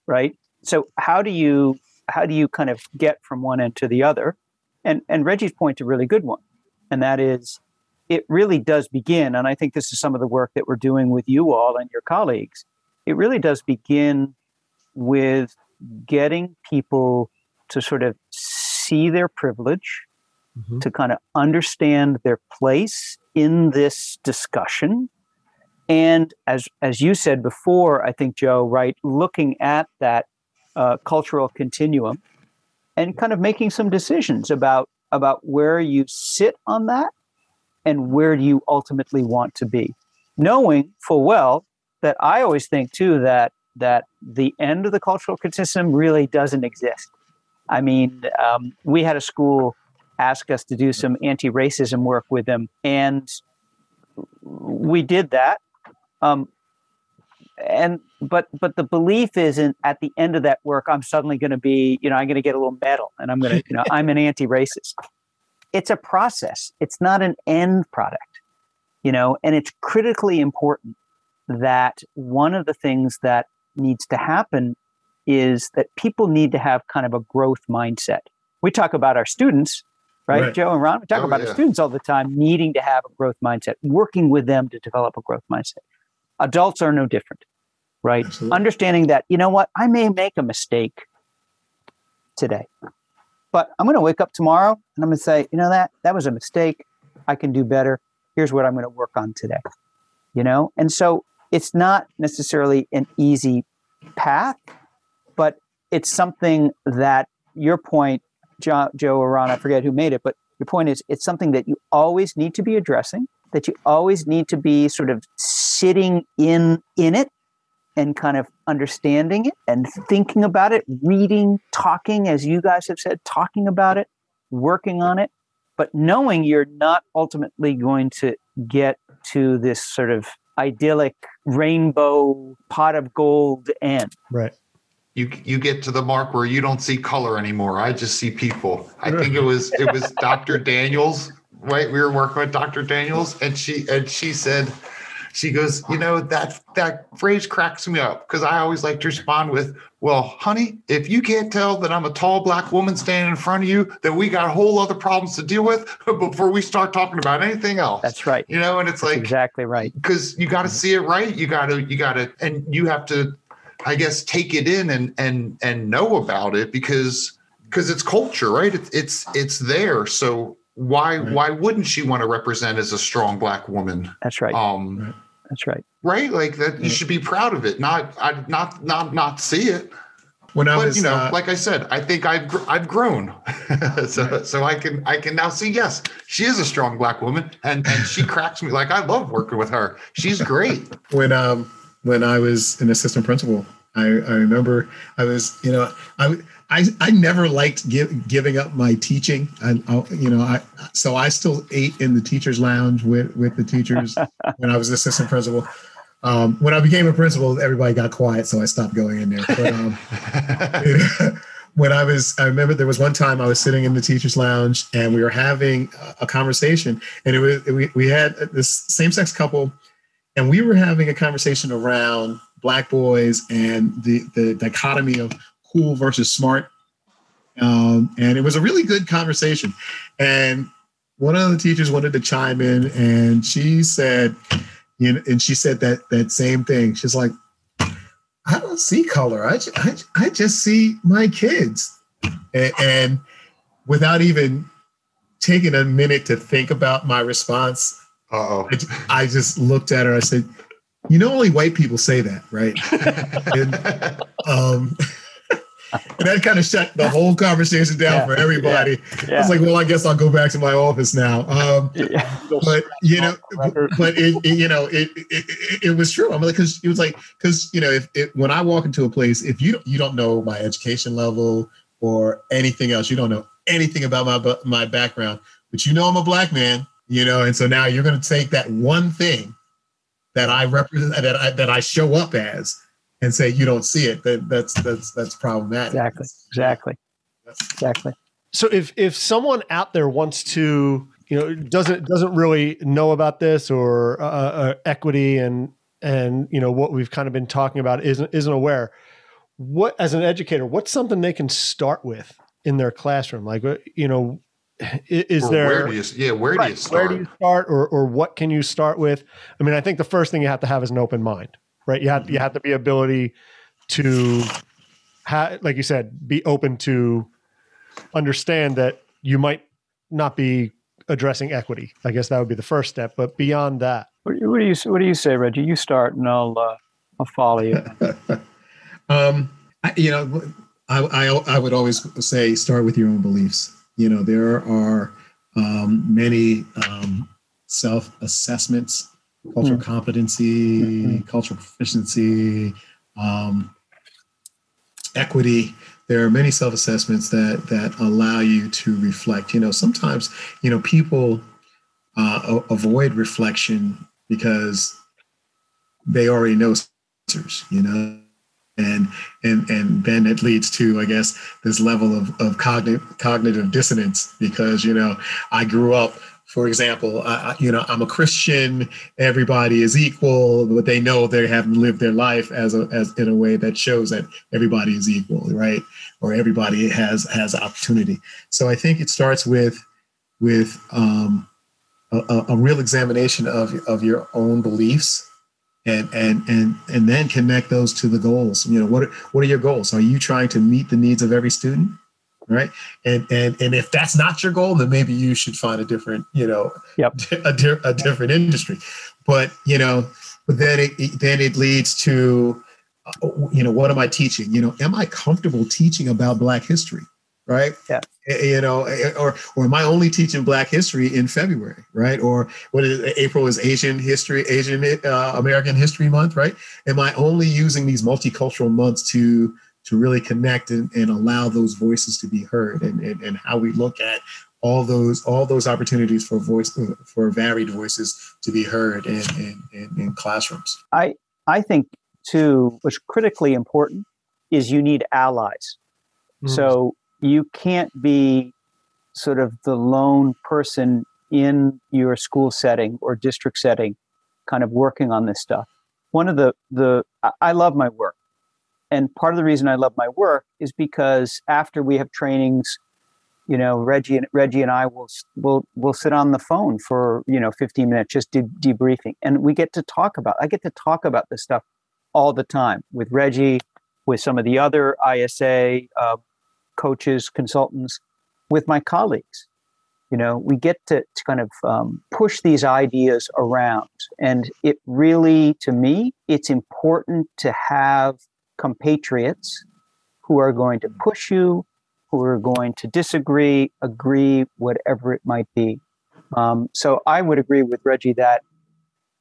right? So how do you how do you kind of get from one end to the other? And and Reggie's point a really good one, and that is it really does begin, and I think this is some of the work that we're doing with you all and your colleagues. It really does begin with getting people to sort of see their privilege, mm-hmm. to kind of understand their place in this discussion. And as as you said before, I think Joe, right, looking at that uh, cultural continuum and kind of making some decisions about about where you sit on that and where do you ultimately want to be, knowing full well that I always think too that that the end of the cultural continuum really doesn't exist. I mean, um, we had a school ask us to do some anti-racism work with them, and we did that. Um, and but but the belief isn't at the end of that work i'm suddenly going to be you know i'm going to get a little medal and i'm going to you know i'm an anti-racist. It's a process. It's not an end product you know and it's critically important that one of the things that needs to happen is that people need to have kind of a growth mindset. We talk about our students right, right. Joe and Ron? We talk oh, about yeah. our students all the time needing to have a growth mindset, working with them to develop a growth mindset. Adults are no different, right? Absolutely. Understanding that, you know what, I may make a mistake today, but I'm going to wake up tomorrow and I'm going to say, you know, that that was a mistake. I can do better. Here's what I'm going to work on today, you know? And so it's not necessarily an easy path, but it's something that your point Joe, Joe or Ron, I forget who made it, but your point is it's something that you always need to be addressing, that you always need to be sort of sitting in in it and kind of understanding it and thinking about it, reading, talking, as you guys have said, talking about it, working on it, but knowing you're not ultimately going to get to this sort of idyllic rainbow pot of gold end. Right you you get to the mark where you don't see color anymore. I just see people. I think it was it was Dr. Daniels, right? We were working with Dr. Daniels, and she and she said, she goes, you know that that phrase cracks me up because I always like to respond with, "Well, honey, if you can't tell that I'm a tall black woman standing in front of you, then we got a whole other problems to deal with before we start talking about anything else." That's right. You know, and it's That's like exactly right because you got to mm-hmm. see it right. You got to you got to and you have to I guess take it in and and and know about it because because it's culture, right? It's it's it's there. So why right. why wouldn't she want to represent as a strong black woman? That's right. Um, right. That's right. Right, like that. You should be proud of it. Not I not not not see it. When I but, was, you know, uh, like I said, I think I've gr- I've grown, so right. so I can I can now see. Yes, she is a strong black woman, and and she cracks me. Like I love working with her. She's great. when um when I was an assistant principal. I, I remember I was, you know, I, I, I never liked give, giving up my teaching. I, I, you know, I, so I still ate in the teacher's lounge with, with the teachers when I was assistant principal. Um, when I became a principal, everybody got quiet, so I stopped going in there. But um, when I was, I remember there was one time I was sitting in the teachers' lounge and we were having a conversation, and it was we, we had this same-sex couple, and we were having a conversation around black boys and the the dichotomy of cool versus smart, um, and it was a really good conversation. And one of the teachers wanted to chime in, and she said you know, and she said that that same thing. She's like, I don't see color. I, I, I just see my kids. And, and without even taking a minute to think about my response, Uh-oh. I, I just looked at her. I said, you know, only white people say that, right? and, um, and that kind of shut the whole conversation down Yeah, for everybody. I Yeah. was like, well, I guess I'll go back to my office now. Um, yeah. but you know, but it, it- you know, it, it, it, it was true. I'm like, because it was like, because you know, if it, when I walk into a place, if you don't, you don't know my education level or anything else, you don't know anything about my my background, but you know I'm a black man, you know, and so now you're going to take that one thing that I represent, that I that I show up as, and say you don't see it. That that's that's that's problematic. Exactly. Exactly. That's- Exactly. So if if someone out there wants to, you know, doesn't doesn't really know about this or uh, uh, equity and and you know what we've kind of been talking about isn't isn't aware, what as an educator, what's something they can start with in their classroom? Like, uh, you know, i- is Or there where do you yeah, where do you start? Where do you start, or or what can you start with? I mean, I think the first thing you have to have is an open mind, right? You have you have to be ability to, ha- like you said, be open to understand that you might not be addressing equity. I guess that would be the first step. But beyond that, What, do- what do you What do you say, Reggie? You start, and I'll uh, I'll follow you. um, I, you know, I, I I would always say start with your own beliefs. You know, there are um, many um, self assessments, cultural competency, cultural proficiency, um, equity. There are many self assessments that that allow you to reflect. You know, sometimes you know people uh, avoid reflection because they already know answers. You know, and and and then it leads to i guess this level of, of cognitive cognitive dissonance because you know i grew up for example I, you know i'm a christian everybody is equal but they know they haven't lived their life as a as in a way that shows that everybody is equal right? Or everybody has has opportunity. So i think it starts with with um a- a real examination of of your own beliefs and and and and then connect those to the goals. You know what are, what are your goals? Are you trying to meet the needs of every student? Right? And and and if that's not your goal then maybe you should find a different you know Yep. a, di- a different industry. But you know but then it, it then it leads to uh, you know what am i teaching? You know am i comfortable teaching about black history right Yeah. Eh, you know eh, or or am i only teaching black history in february right or what is it? april is asian history asian uh, american history month right am i only using these multicultural months to to really connect and, and allow those voices to be heard and, and and how we look at all those all those opportunities for voice for varied voices to be heard in in, in, in classrooms I I think too, what's critically important is you need allies. So you can't be sort of the lone person in your school setting or district setting, kind of working on this stuff. One of the the I- love my work, and part of the reason I love my work is because after we have trainings, you know, Reggie and Reggie and I will will will sit on the phone for you know 15 minutes just de- debriefing, and we get to talk about. I get to talk about this stuff all the time with Reggie, with some of the other ISA uh, coaches, consultants, with my colleagues. You know, we get to, to kind of um, push these ideas around. And it really, to me, it's important to have compatriots who are going to push you, who are going to disagree, agree, whatever it might be. Um, so I would agree with Reggie that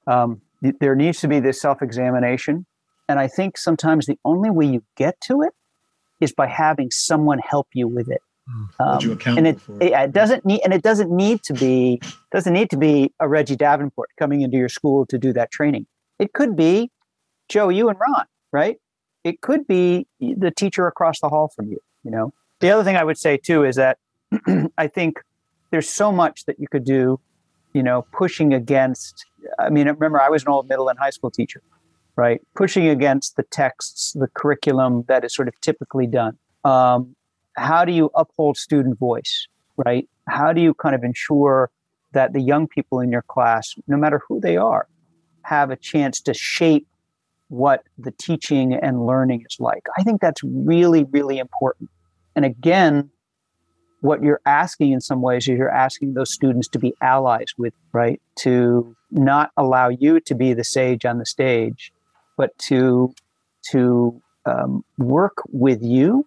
um, th- there needs to be this self examination. And I think sometimes the only way you get to it is by having someone help you with it. you Um, and it, it, it doesn't need and it doesn't need to be doesn't need to be a Reggie Davenport coming into your school to do that training. It could be Joe, you and Ron, right? It could be the teacher across the hall from you, you know. The other thing I would say too is that I think there's so much that you could do, you know, pushing against I mean, remember I was an old middle and high school teacher, right? Pushing against the texts, the curriculum that is sort of typically done. Um, how do you uphold student voice, right? How do you kind of ensure that the young people in your class, no matter who they are, have a chance to shape what the teaching and learning is like? I think that's really, really important. And again, what you're asking in some ways is you're asking those students to be allies with, right? To not allow you to be the sage on the stage, but to to um, work with you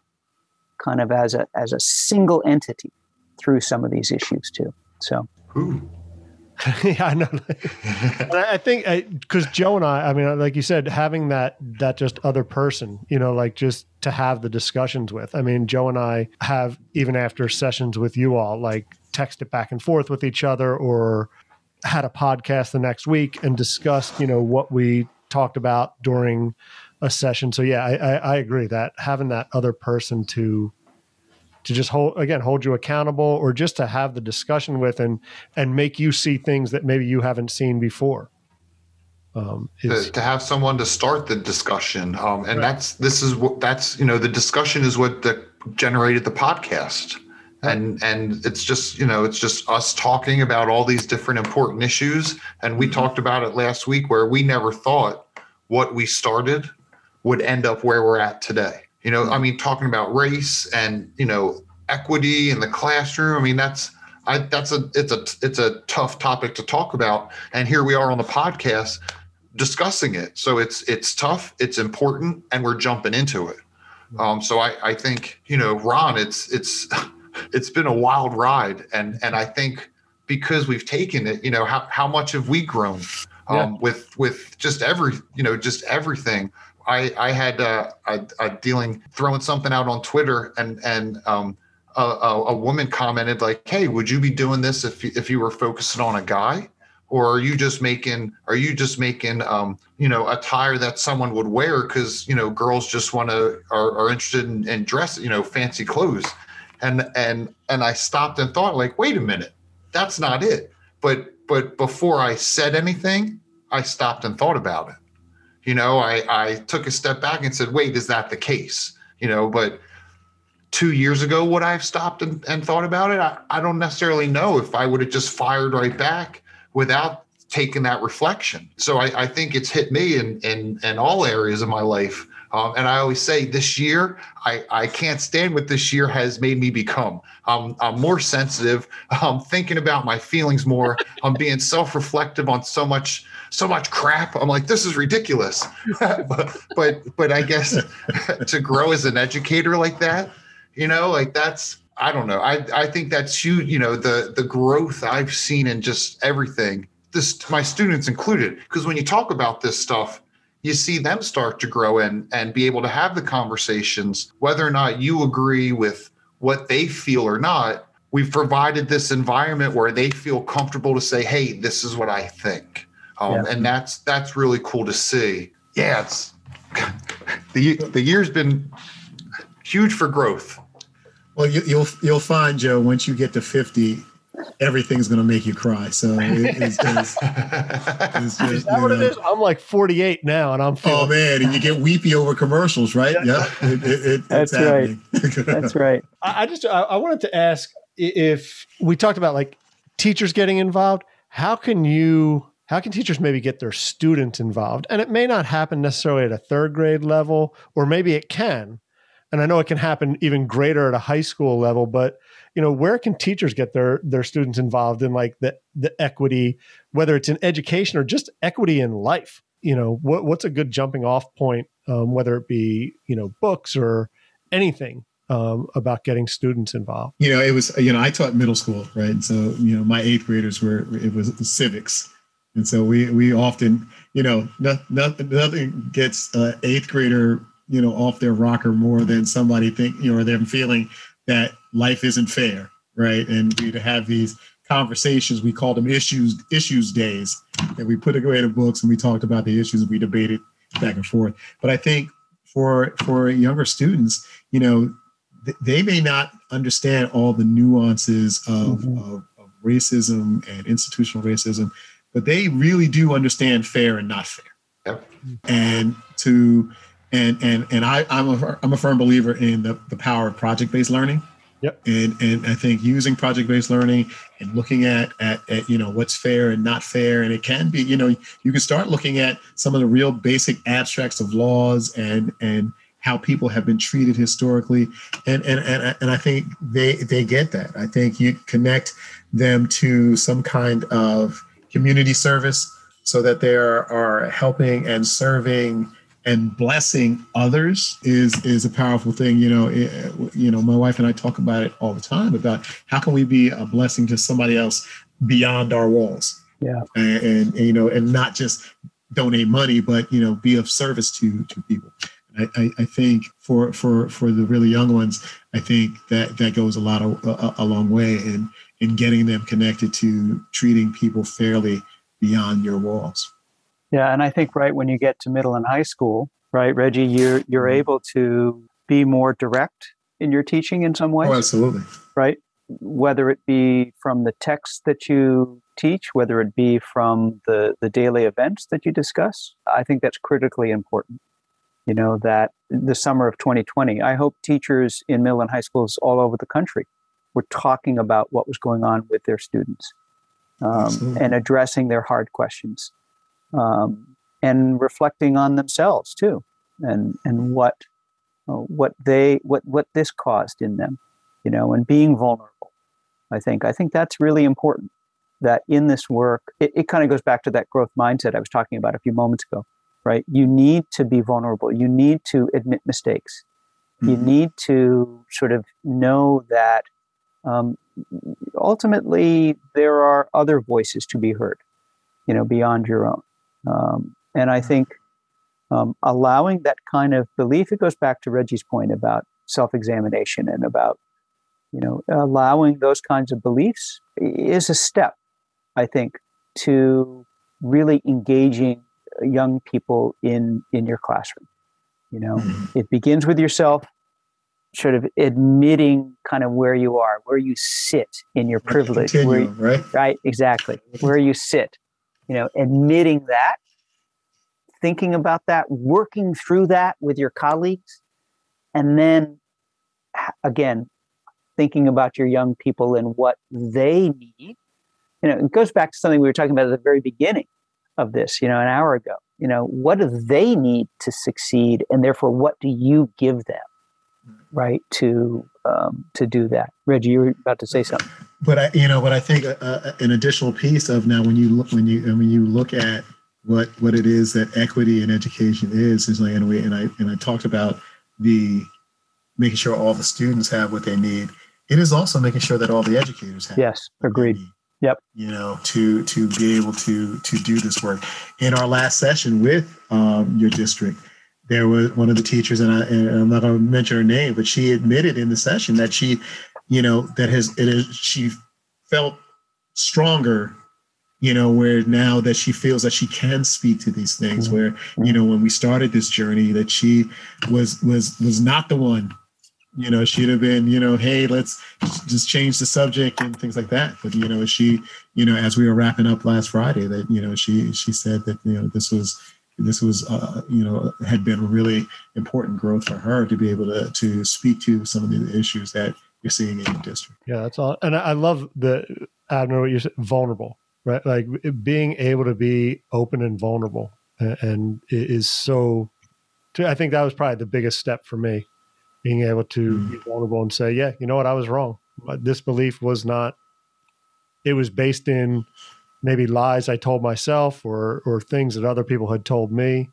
kind of as a as a single entity through some of these issues too. So. Ooh. yeah, I know. I think because Joe and I, I mean, like you said, having that that just other person, you know, like just to have the discussions with. I mean, Joe and I have even after sessions with you all, like texted back and forth with each other, or had a podcast the next week and discussed, you know, what we talked about during a session. So yeah, I, I, I agree that having that other person to to just hold again hold you accountable or just to have the discussion with and and make you see things that maybe you haven't seen before um, is, to, to, have someone to start the discussion um, and right. that's this is what that's you know the discussion is what the, generated the podcast and and it's just you know it's just us talking about all these different important issues and we mm-hmm. talked about it last week where we never thought what we started would end up where we're at today you know, I mean, talking about race and you know equity in the classroom. I mean, that's I, that's a it's a it's a tough topic to talk about, and here we are on the podcast discussing it. So it's it's tough, it's important, and we're jumping into it. Um, so I, I think you know, Ron, it's it's it's been a wild ride, and and I think because we've taken it, you know, how how much have we grown um, yeah. with with just every you know just everything. I I had uh, a, a, dealing throwing something out on Twitter and and um, a, a, woman commented like, "Hey, would you be doing this if if you were focusing on a guy?" Or are you just making? Are you just making, um, you know, attire that someone would wear because you know girls just want to are, are interested in, in dress, you know, fancy clothes, and and and I stopped and thought like, wait a minute, that's not it. But but before I said anything, I stopped and thought about it you know, I, I took a step back and said, wait, is that the case? You know, but two years ago, would I have stopped and, and thought about it? I, I don't necessarily know if I would have just fired right back without taking that reflection. So I, I think it's hit me in, in, in all areas of my life. Um, and I always say this year, I, I can't stand what this year has made me become. Um, I'm more sensitive. I'm thinking about my feelings more. I'm being self reflective on so much so much crap. I'm like, this is ridiculous. but, but but I guess to grow as an educator like that, you know, like that's I don't know. I I think that's huge. You know, the the growth I've seen in just everything. This my students included, because when you talk about this stuff, you see them start to grow and and be able to have the conversations, whether or not you agree with what they feel or not. We've provided this environment where they feel comfortable to say, "Hey, this is what I think." um, yeah. and that's that's really cool to see. Yeah, it's the the year's been huge for growth. Well, you, will you'll, you'll find Joe once you get to fifty, everything's going to make you cry. So it, it's, it's, it's just, is that what know. it is? I'm like 48 now, and I'm oh, feeling. Oh man, and you get weepy over commercials, right? Yeah, yep. it, it, that's right. that's right. I, I just I, I wanted to ask if we talked about like teachers getting involved. How can you how can teachers maybe get their students involved? And it may not happen necessarily at a third grade level, or maybe it can. And I know it can happen even greater at a high school level, but you know, where can teachers get their their students involved in like the the equity, whether it's in education or just equity in life? You know, what, what's a good jumping off point, um, whether it be you know books or anything um, about getting students involved? You know, it was you know I taught middle school, right? And so you know my eighth graders were it was civics, and so we we often, you know, no, nothing nothing gets uh, eighth grader, you know, off their rocker more than somebody think, you know, them feeling that life isn't fair, right? And we to have these conversations, we call them issues issues days, and we put away the books and we talked about the issues, we debated back and forth. But I think for for younger students, you know, th- they may not understand all the nuances of, Mhm. of, of racism and institutional racism, but they really do understand fair and not fair. Yep. And to and and and I, I'm a I'm a firm believer in the, the power of project based learning. Yep. And and I think using project based learning and looking at, at at you know what's fair and not fair, and it can be you know you can start looking at some of the real basic abstracts of laws and and how people have been treated historically, and and and, and I think they they get that. I think you connect them to some kind of community service so that they are, are helping and serving and blessing others is is a powerful thing. You know it, you know my wife and i talk about it all the time about how can we be a blessing to somebody else beyond our walls? Yeah. and, and, and, you know and not just donate money but you know be of service to to people. I, I, I think for for for the really young ones i think that that goes a lot of a, a long way in in getting them connected to treating people fairly beyond your walls Yeah, and I think right when you get to middle and high school, right, Reggie, you're you're Mhm. able to be more direct in your teaching in some way, oh absolutely right? Whether it be from the text that you teach, whether it be from the the daily events that you discuss, I think that's critically important. You know that the summer of 2020, I hope teachers in middle and high schools all over the country were talking about what was going on with their students um, and addressing their hard questions um, and reflecting on themselves too, and and what uh, what they what what this caused in them, you know, and being vulnerable. I think I think that's really important. That in this work, it, it kind of goes back to that growth mindset I was talking about a few moments ago, right? You need to be vulnerable. You need to admit mistakes. You Mhm. need to sort of know that um, ultimately there are other voices to be heard, you know, beyond your own. Um, and I think um, allowing that kind of belief, it goes back to Reggie's point about self-examination and about, you know, allowing those kinds of beliefs is a step, I think, to really engaging young people in in your classroom. You know, Mhm. it begins with yourself sort of admitting kind of where you are where you sit in your privilege right right exactly where you sit you know admitting that thinking about that working through that with your colleagues and then again thinking about your young people and what they need. You know it goes back to something we were talking about at the very beginning of this you know an hour ago. You know what do they need to succeed and therefore what do you give them mm-hmm. right to um, to do that reggie you were about to say something but I, you know, but I think uh, uh, an additional piece of now when you look when you when you look at what what it is that equity in education is is like and we and I and I talked about the making sure all the students have what they need. It is also making sure that all the educators have. yes agreed need, Yep. You know, to to be able to to do this work. In our last session with um, your district, there was one of the teachers, and, I, and I'm not going to mention her name, but she admitted in the session that she, you know, that has it is she felt stronger, you know, where now that she feels that she can speak to these things. Mhm. Where you know, when we started this journey, that she was was was not the one. You know, she'd have been, you know, hey, let's just change the subject and things like that. But you know, she, you know, as we were wrapping up last Friday, that you know, she she said that you know this was this was uh, you know had been really important growth for her to be able to to speak to some of the issues that you're seeing in your district. Yeah, that's all. And I love the Abner what you said, vulnerable, right? Like being able to be open and vulnerable, and it is so. To, I think that was probably the biggest step for me, being able to Mm. be vulnerable and say, "Yeah, you know what, I was wrong. This belief was not. It was based in maybe lies I told myself or or things that other people had told me,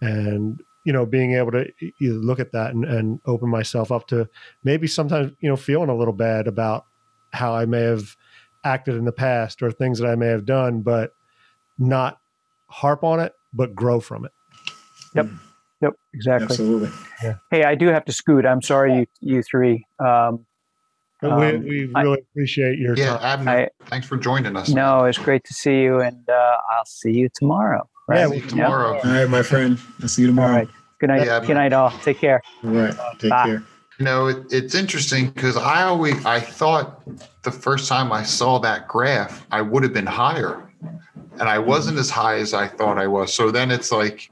and you know, being able to look at that and, and open myself up to maybe sometimes you know feeling a little bad about how I may have acted in the past or things that I may have done, but not harp on it, but grow from it. Yep, Yep. exactly. Absolutely. Hey, I do have to scoot. I'm sorry, you you three. Um, But we, Um, we I- really appreciate your Yeah, time. Abner, I- thanks for joining us. no, it's great to see you, and uh, I'll see you tomorrow. Yeah, See you tomorrow. All right, my friend. I'll see you tomorrow. right. Good night. Yeah. Good night, all. Take care. All right. Take Bye. care. You know, it, it's interesting because I always I thought the first time I saw that graph, I would have been higher, and I wasn't as high as I thought I was. So then it's like,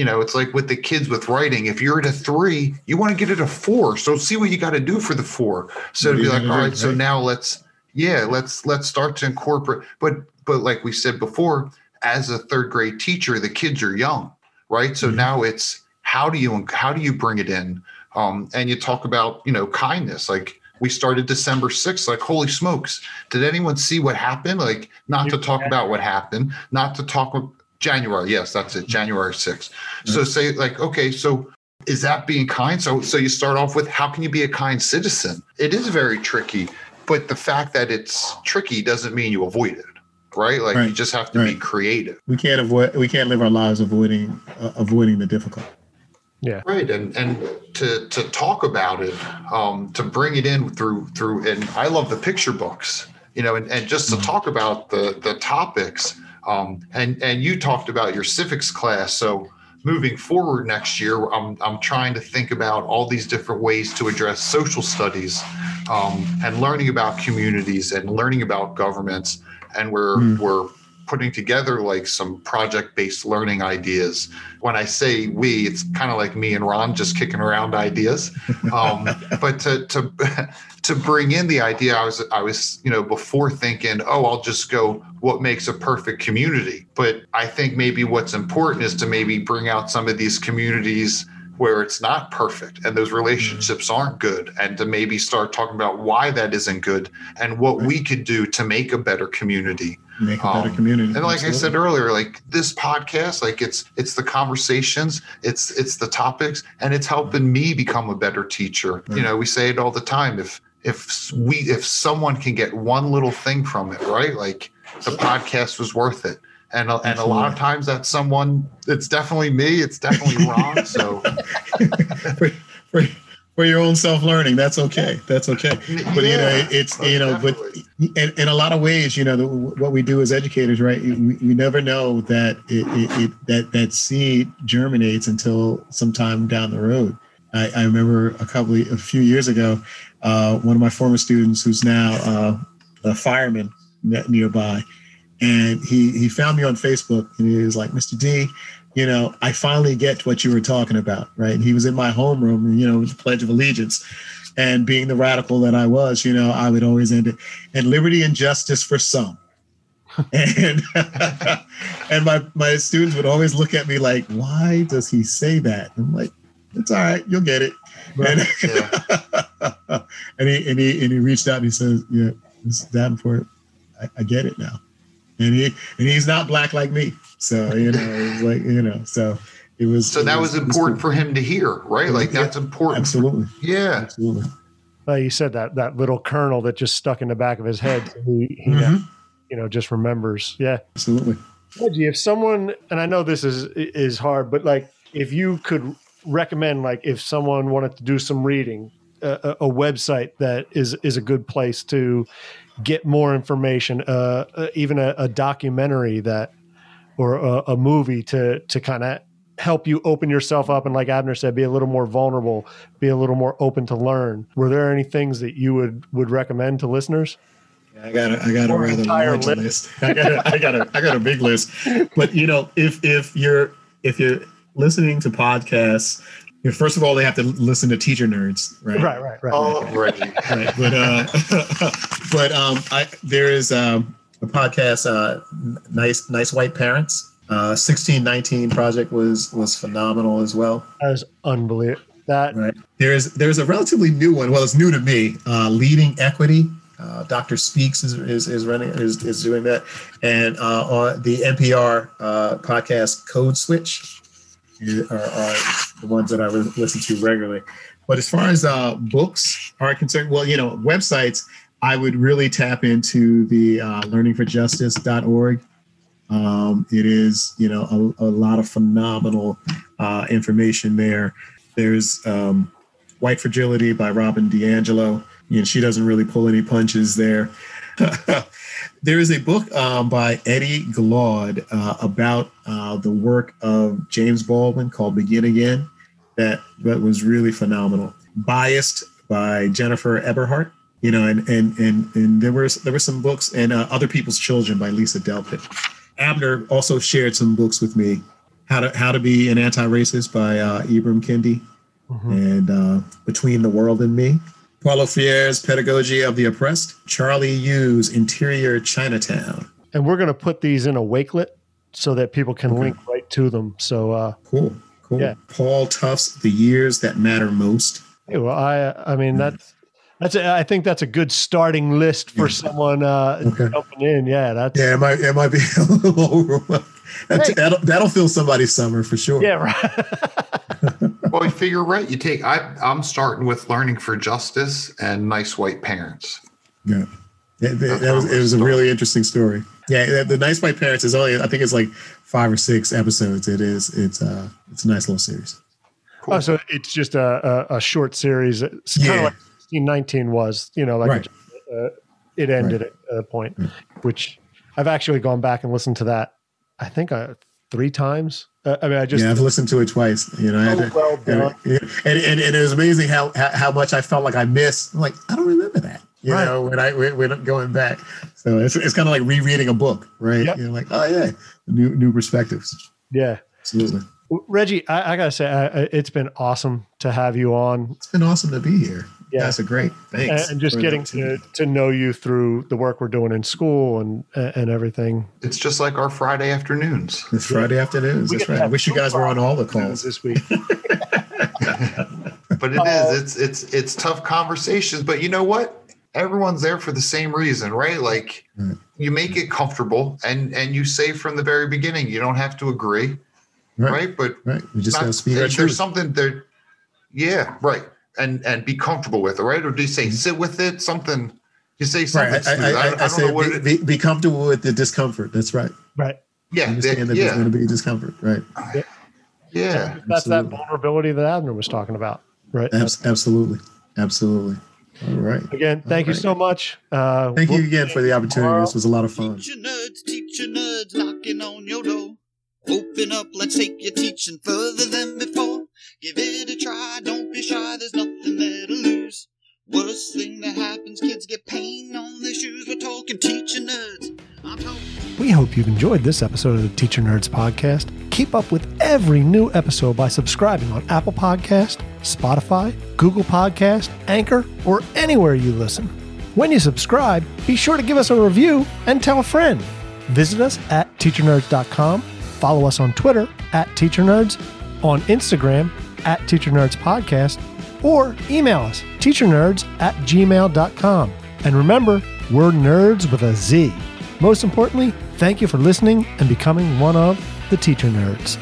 you know, it's like with the kids with writing. If you're at a three, you want to get it a four. So see what you got to do for the four. So to be like, all right, so now let's yeah, let's let's start to incorporate. But but like we said before, as a third grade teacher, the kids are young, right? So Mhm. now it's how do you how do you bring it in? um, and you talk about you know kindness like we started december 6th like holy smokes did anyone see what happened like not to talk about what happened not to talk january yes that's it january 6th so say like okay so is that being kind? So so you start off with how can you be a kind citizen? It is very tricky but the fact that it's tricky doesn't mean you avoid it right? Like you just have to be creative. We can't avoid. We can't live our lives avoiding uh, avoiding the difficult. Yeah. Right, and and to to talk about it, um, to bring it in through through, and I love the picture books, you know, and, and just to talk about the the topics, um, and and you talked about your civics class, so moving forward next year, I'm I'm trying to think about all these different ways to address social studies, um, and learning about communities and learning about governments, and we're Mm. we're putting together like some project based learning ideas when I say we, it's kind of like me and Ron just kicking around ideas. Um, but to to to bring in the idea, I was I was you know before thinking, oh, I'll just go what makes a perfect community. But I think maybe what's important is to maybe bring out some of these communities where it's not perfect and those relationships aren't good and to maybe start talking about why that isn't good and what we could do to make a better community Make a better Um, community. and like I said earlier, like this podcast, like it's it's the conversations, it's it's the topics, and it's helping me become a better teacher. You know, we say it all the time. If if we if someone can get one little thing from it, right? Like the podcast was worth it. And a, and a lot of times that someone it's definitely me, it's definitely Ron. So for, for, for your own self learning, that's okay. That's okay. But you know, it's you know, but in, in a lot of ways, you know, the, what we do as educators, right? We, we never know that it, it, it that that seed germinates until sometime down the road. I, I remember a couple, a few years ago, uh, one of my former students, who's now uh, a fireman ne- nearby, and he he found me on Facebook, and he was like, "Mr. D, you know, I finally get what you were talking about, right?" And he was in my homeroom, you know, it was the Pledge of Allegiance. And being the radical that I was, you know, I would always end it, and liberty and justice for some. and and my my students would always look at me like, why does he say that? I'm like, it's all right, you'll get it. And, and he and he and he reached out and he says, Yeah, Mr. Davenport, I, I get it now. And he and he's not black like me. So, you know, it was like, you know, so it was so it that was it important cool. for him to hear, right? Like Yeah. that's important. absolutely. Yeah. Absolutely. Like you said, that that little kernel that just stuck in the back of his head, so he, he Mhm. you know just remembers. Yeah, Absolutely. Reggie, if someone, and I know this is is hard, but like if you could recommend, like if someone wanted to do some reading, a, a a website that is is a good place to get more information, uh, uh, even a, a documentary that or a, a movie to to kind of help you open yourself up and like abner said be a little more vulnerable be a little more open to learn were there any things that you would would recommend to listeners I got a, I got a rather large list. list. I got a, I got a, I got a big list. But you know, if if you're if you're listening to podcasts, first of all, they have to listen to teacher nerdz, right? right right right Oh, Reggie. Right. But uh, but um, I there is um, a podcast, uh, nice nice white parents. Uh, sixteen nineteen project was was phenomenal as well. that is unbelievable that Right. There's there's a relatively new one. Well, it's new to me. Uh, Leading Equity. Uh, Dr. Speaks is, is, is running is, is doing that, and uh, on the NPR uh, podcast Code Switch are, are the ones that I listen to regularly. But as far as uh, books are concerned, well, you know, websites, I would really tap into the uh, learningforjustice.org. Um, it is, you know, a, a lot of phenomenal uh, information there. There's um, White Fragility by Robin DiAngelo. You know, she doesn't really pull any punches there. there is a book um, by Eddie Glaude uh, about uh, the work of James Baldwin called Begin Again that, that was really phenomenal. Biased by Jennifer Eberhardt, you know, and and and and there was there were some books and uh, Other People's Children by Lisa Delpit. Abner also shared some books with me. How to How to Be an Anti-Racist by uh, Ibram Kendi Mhm. and uh, Between the World and Me. Paulo Freire's Pedagogy of the Oppressed. Charlie Yu's Interior Chinatown. And we're going to put these in a wakelet so that people can Okay. link right to them. So, uh, Cool, cool. Yeah. Paul Tough's, The Years That Matter Most. hey, well, I, I mean, that's, that's, a, I think that's a good starting list for Yeah. someone uh, Okay. jumping in. Yeah, that's, Yeah, it might it might be a little overwhelming. Hey. That'll, that'll fill somebody's summer for sure. yeah, right. Well, you figure right. You take. I, I'm starting with learning for justice and nice white parents. Yeah. That, that- that was, it was a really interesting story. Yeah, the, the Nice White Parents is only I think it's like five or six episodes. It is it's uh it's a nice little series. Cool. Oh, so it's just a, a, a short series. It's kind Yeah. of like 1619 was, you know, like Right. uh, it ended at a point, Right. which I've actually gone back and listened to that. I think uh, three times. Uh, I mean, I just yeah, I've listened to it twice. You know, I so to- well and, done. and, and, and it was amazing how, how how much I felt like I missed. I'm like, I don't remember that. You Right. know, when I when, when I'm going back. So it's, it's kind of like rereading a book, right? Yep. You know, like, oh yeah, new new perspectives. Yeah. Absolutely. Reggie, I, I gotta say, I, I- it's been awesome to have you on, It's been awesome to be here. Yeah. Yeah, that's a great. and, Thanks. and just getting to, to know you through the work we're doing in school and and everything. It's just like our Friday afternoons. It's Friday afternoons. We That's right. I wish you guys were on all the Calls calls. this week. But it is. It's it's it's tough conversations. But you know what? Everyone's there for the same reason, right? Like Right. you make it comfortable, and and you say from the very beginning, you don't have to agree, Right. right? But Right. We just not- got to speak our there's something there. Yeah, right. And and be comfortable with it, right? Or do you say sit with it? Something you say something. Right. I, smooth. I, I, I, I I, don't say know what be, it, be, be comfortable with the discomfort. That's right. right. yeah, Understand that yeah, there's going to be discomfort. Right. yeah. That's that vulnerability that Abner was talking about. Right. Abs- absolutely. Absolutely. All right. Again, thank you All right. so much. Uh, Thank we'll- you again for the opportunity. This was a lot of fun. Teacher nerdz, teacher nerdz knocking on your door. Open up, let's take your teaching further than before. Give it a try, don't be shy, there's nothing there to lose. Worst thing that happens, kids get pain on their shoes. We're talking teacher nerds. We hope you've enjoyed this episode of the Teacher Nerdz Podcast. Keep up with every new episode by subscribing on Apple Podcast, Spotify, Google Podcast, Anchor, or anywhere you listen. When you subscribe, be sure to give us a review and tell a friend. Visit us at teachernerdz.com. Follow us on Twitter at teachernerdz, on Instagram at Teacher Nerdz Podcast, or email us teachernerdz at gmail.com. And remember, we're nerds with a Z. Most importantly, thank you for listening and becoming one of the Teacher Nerdz.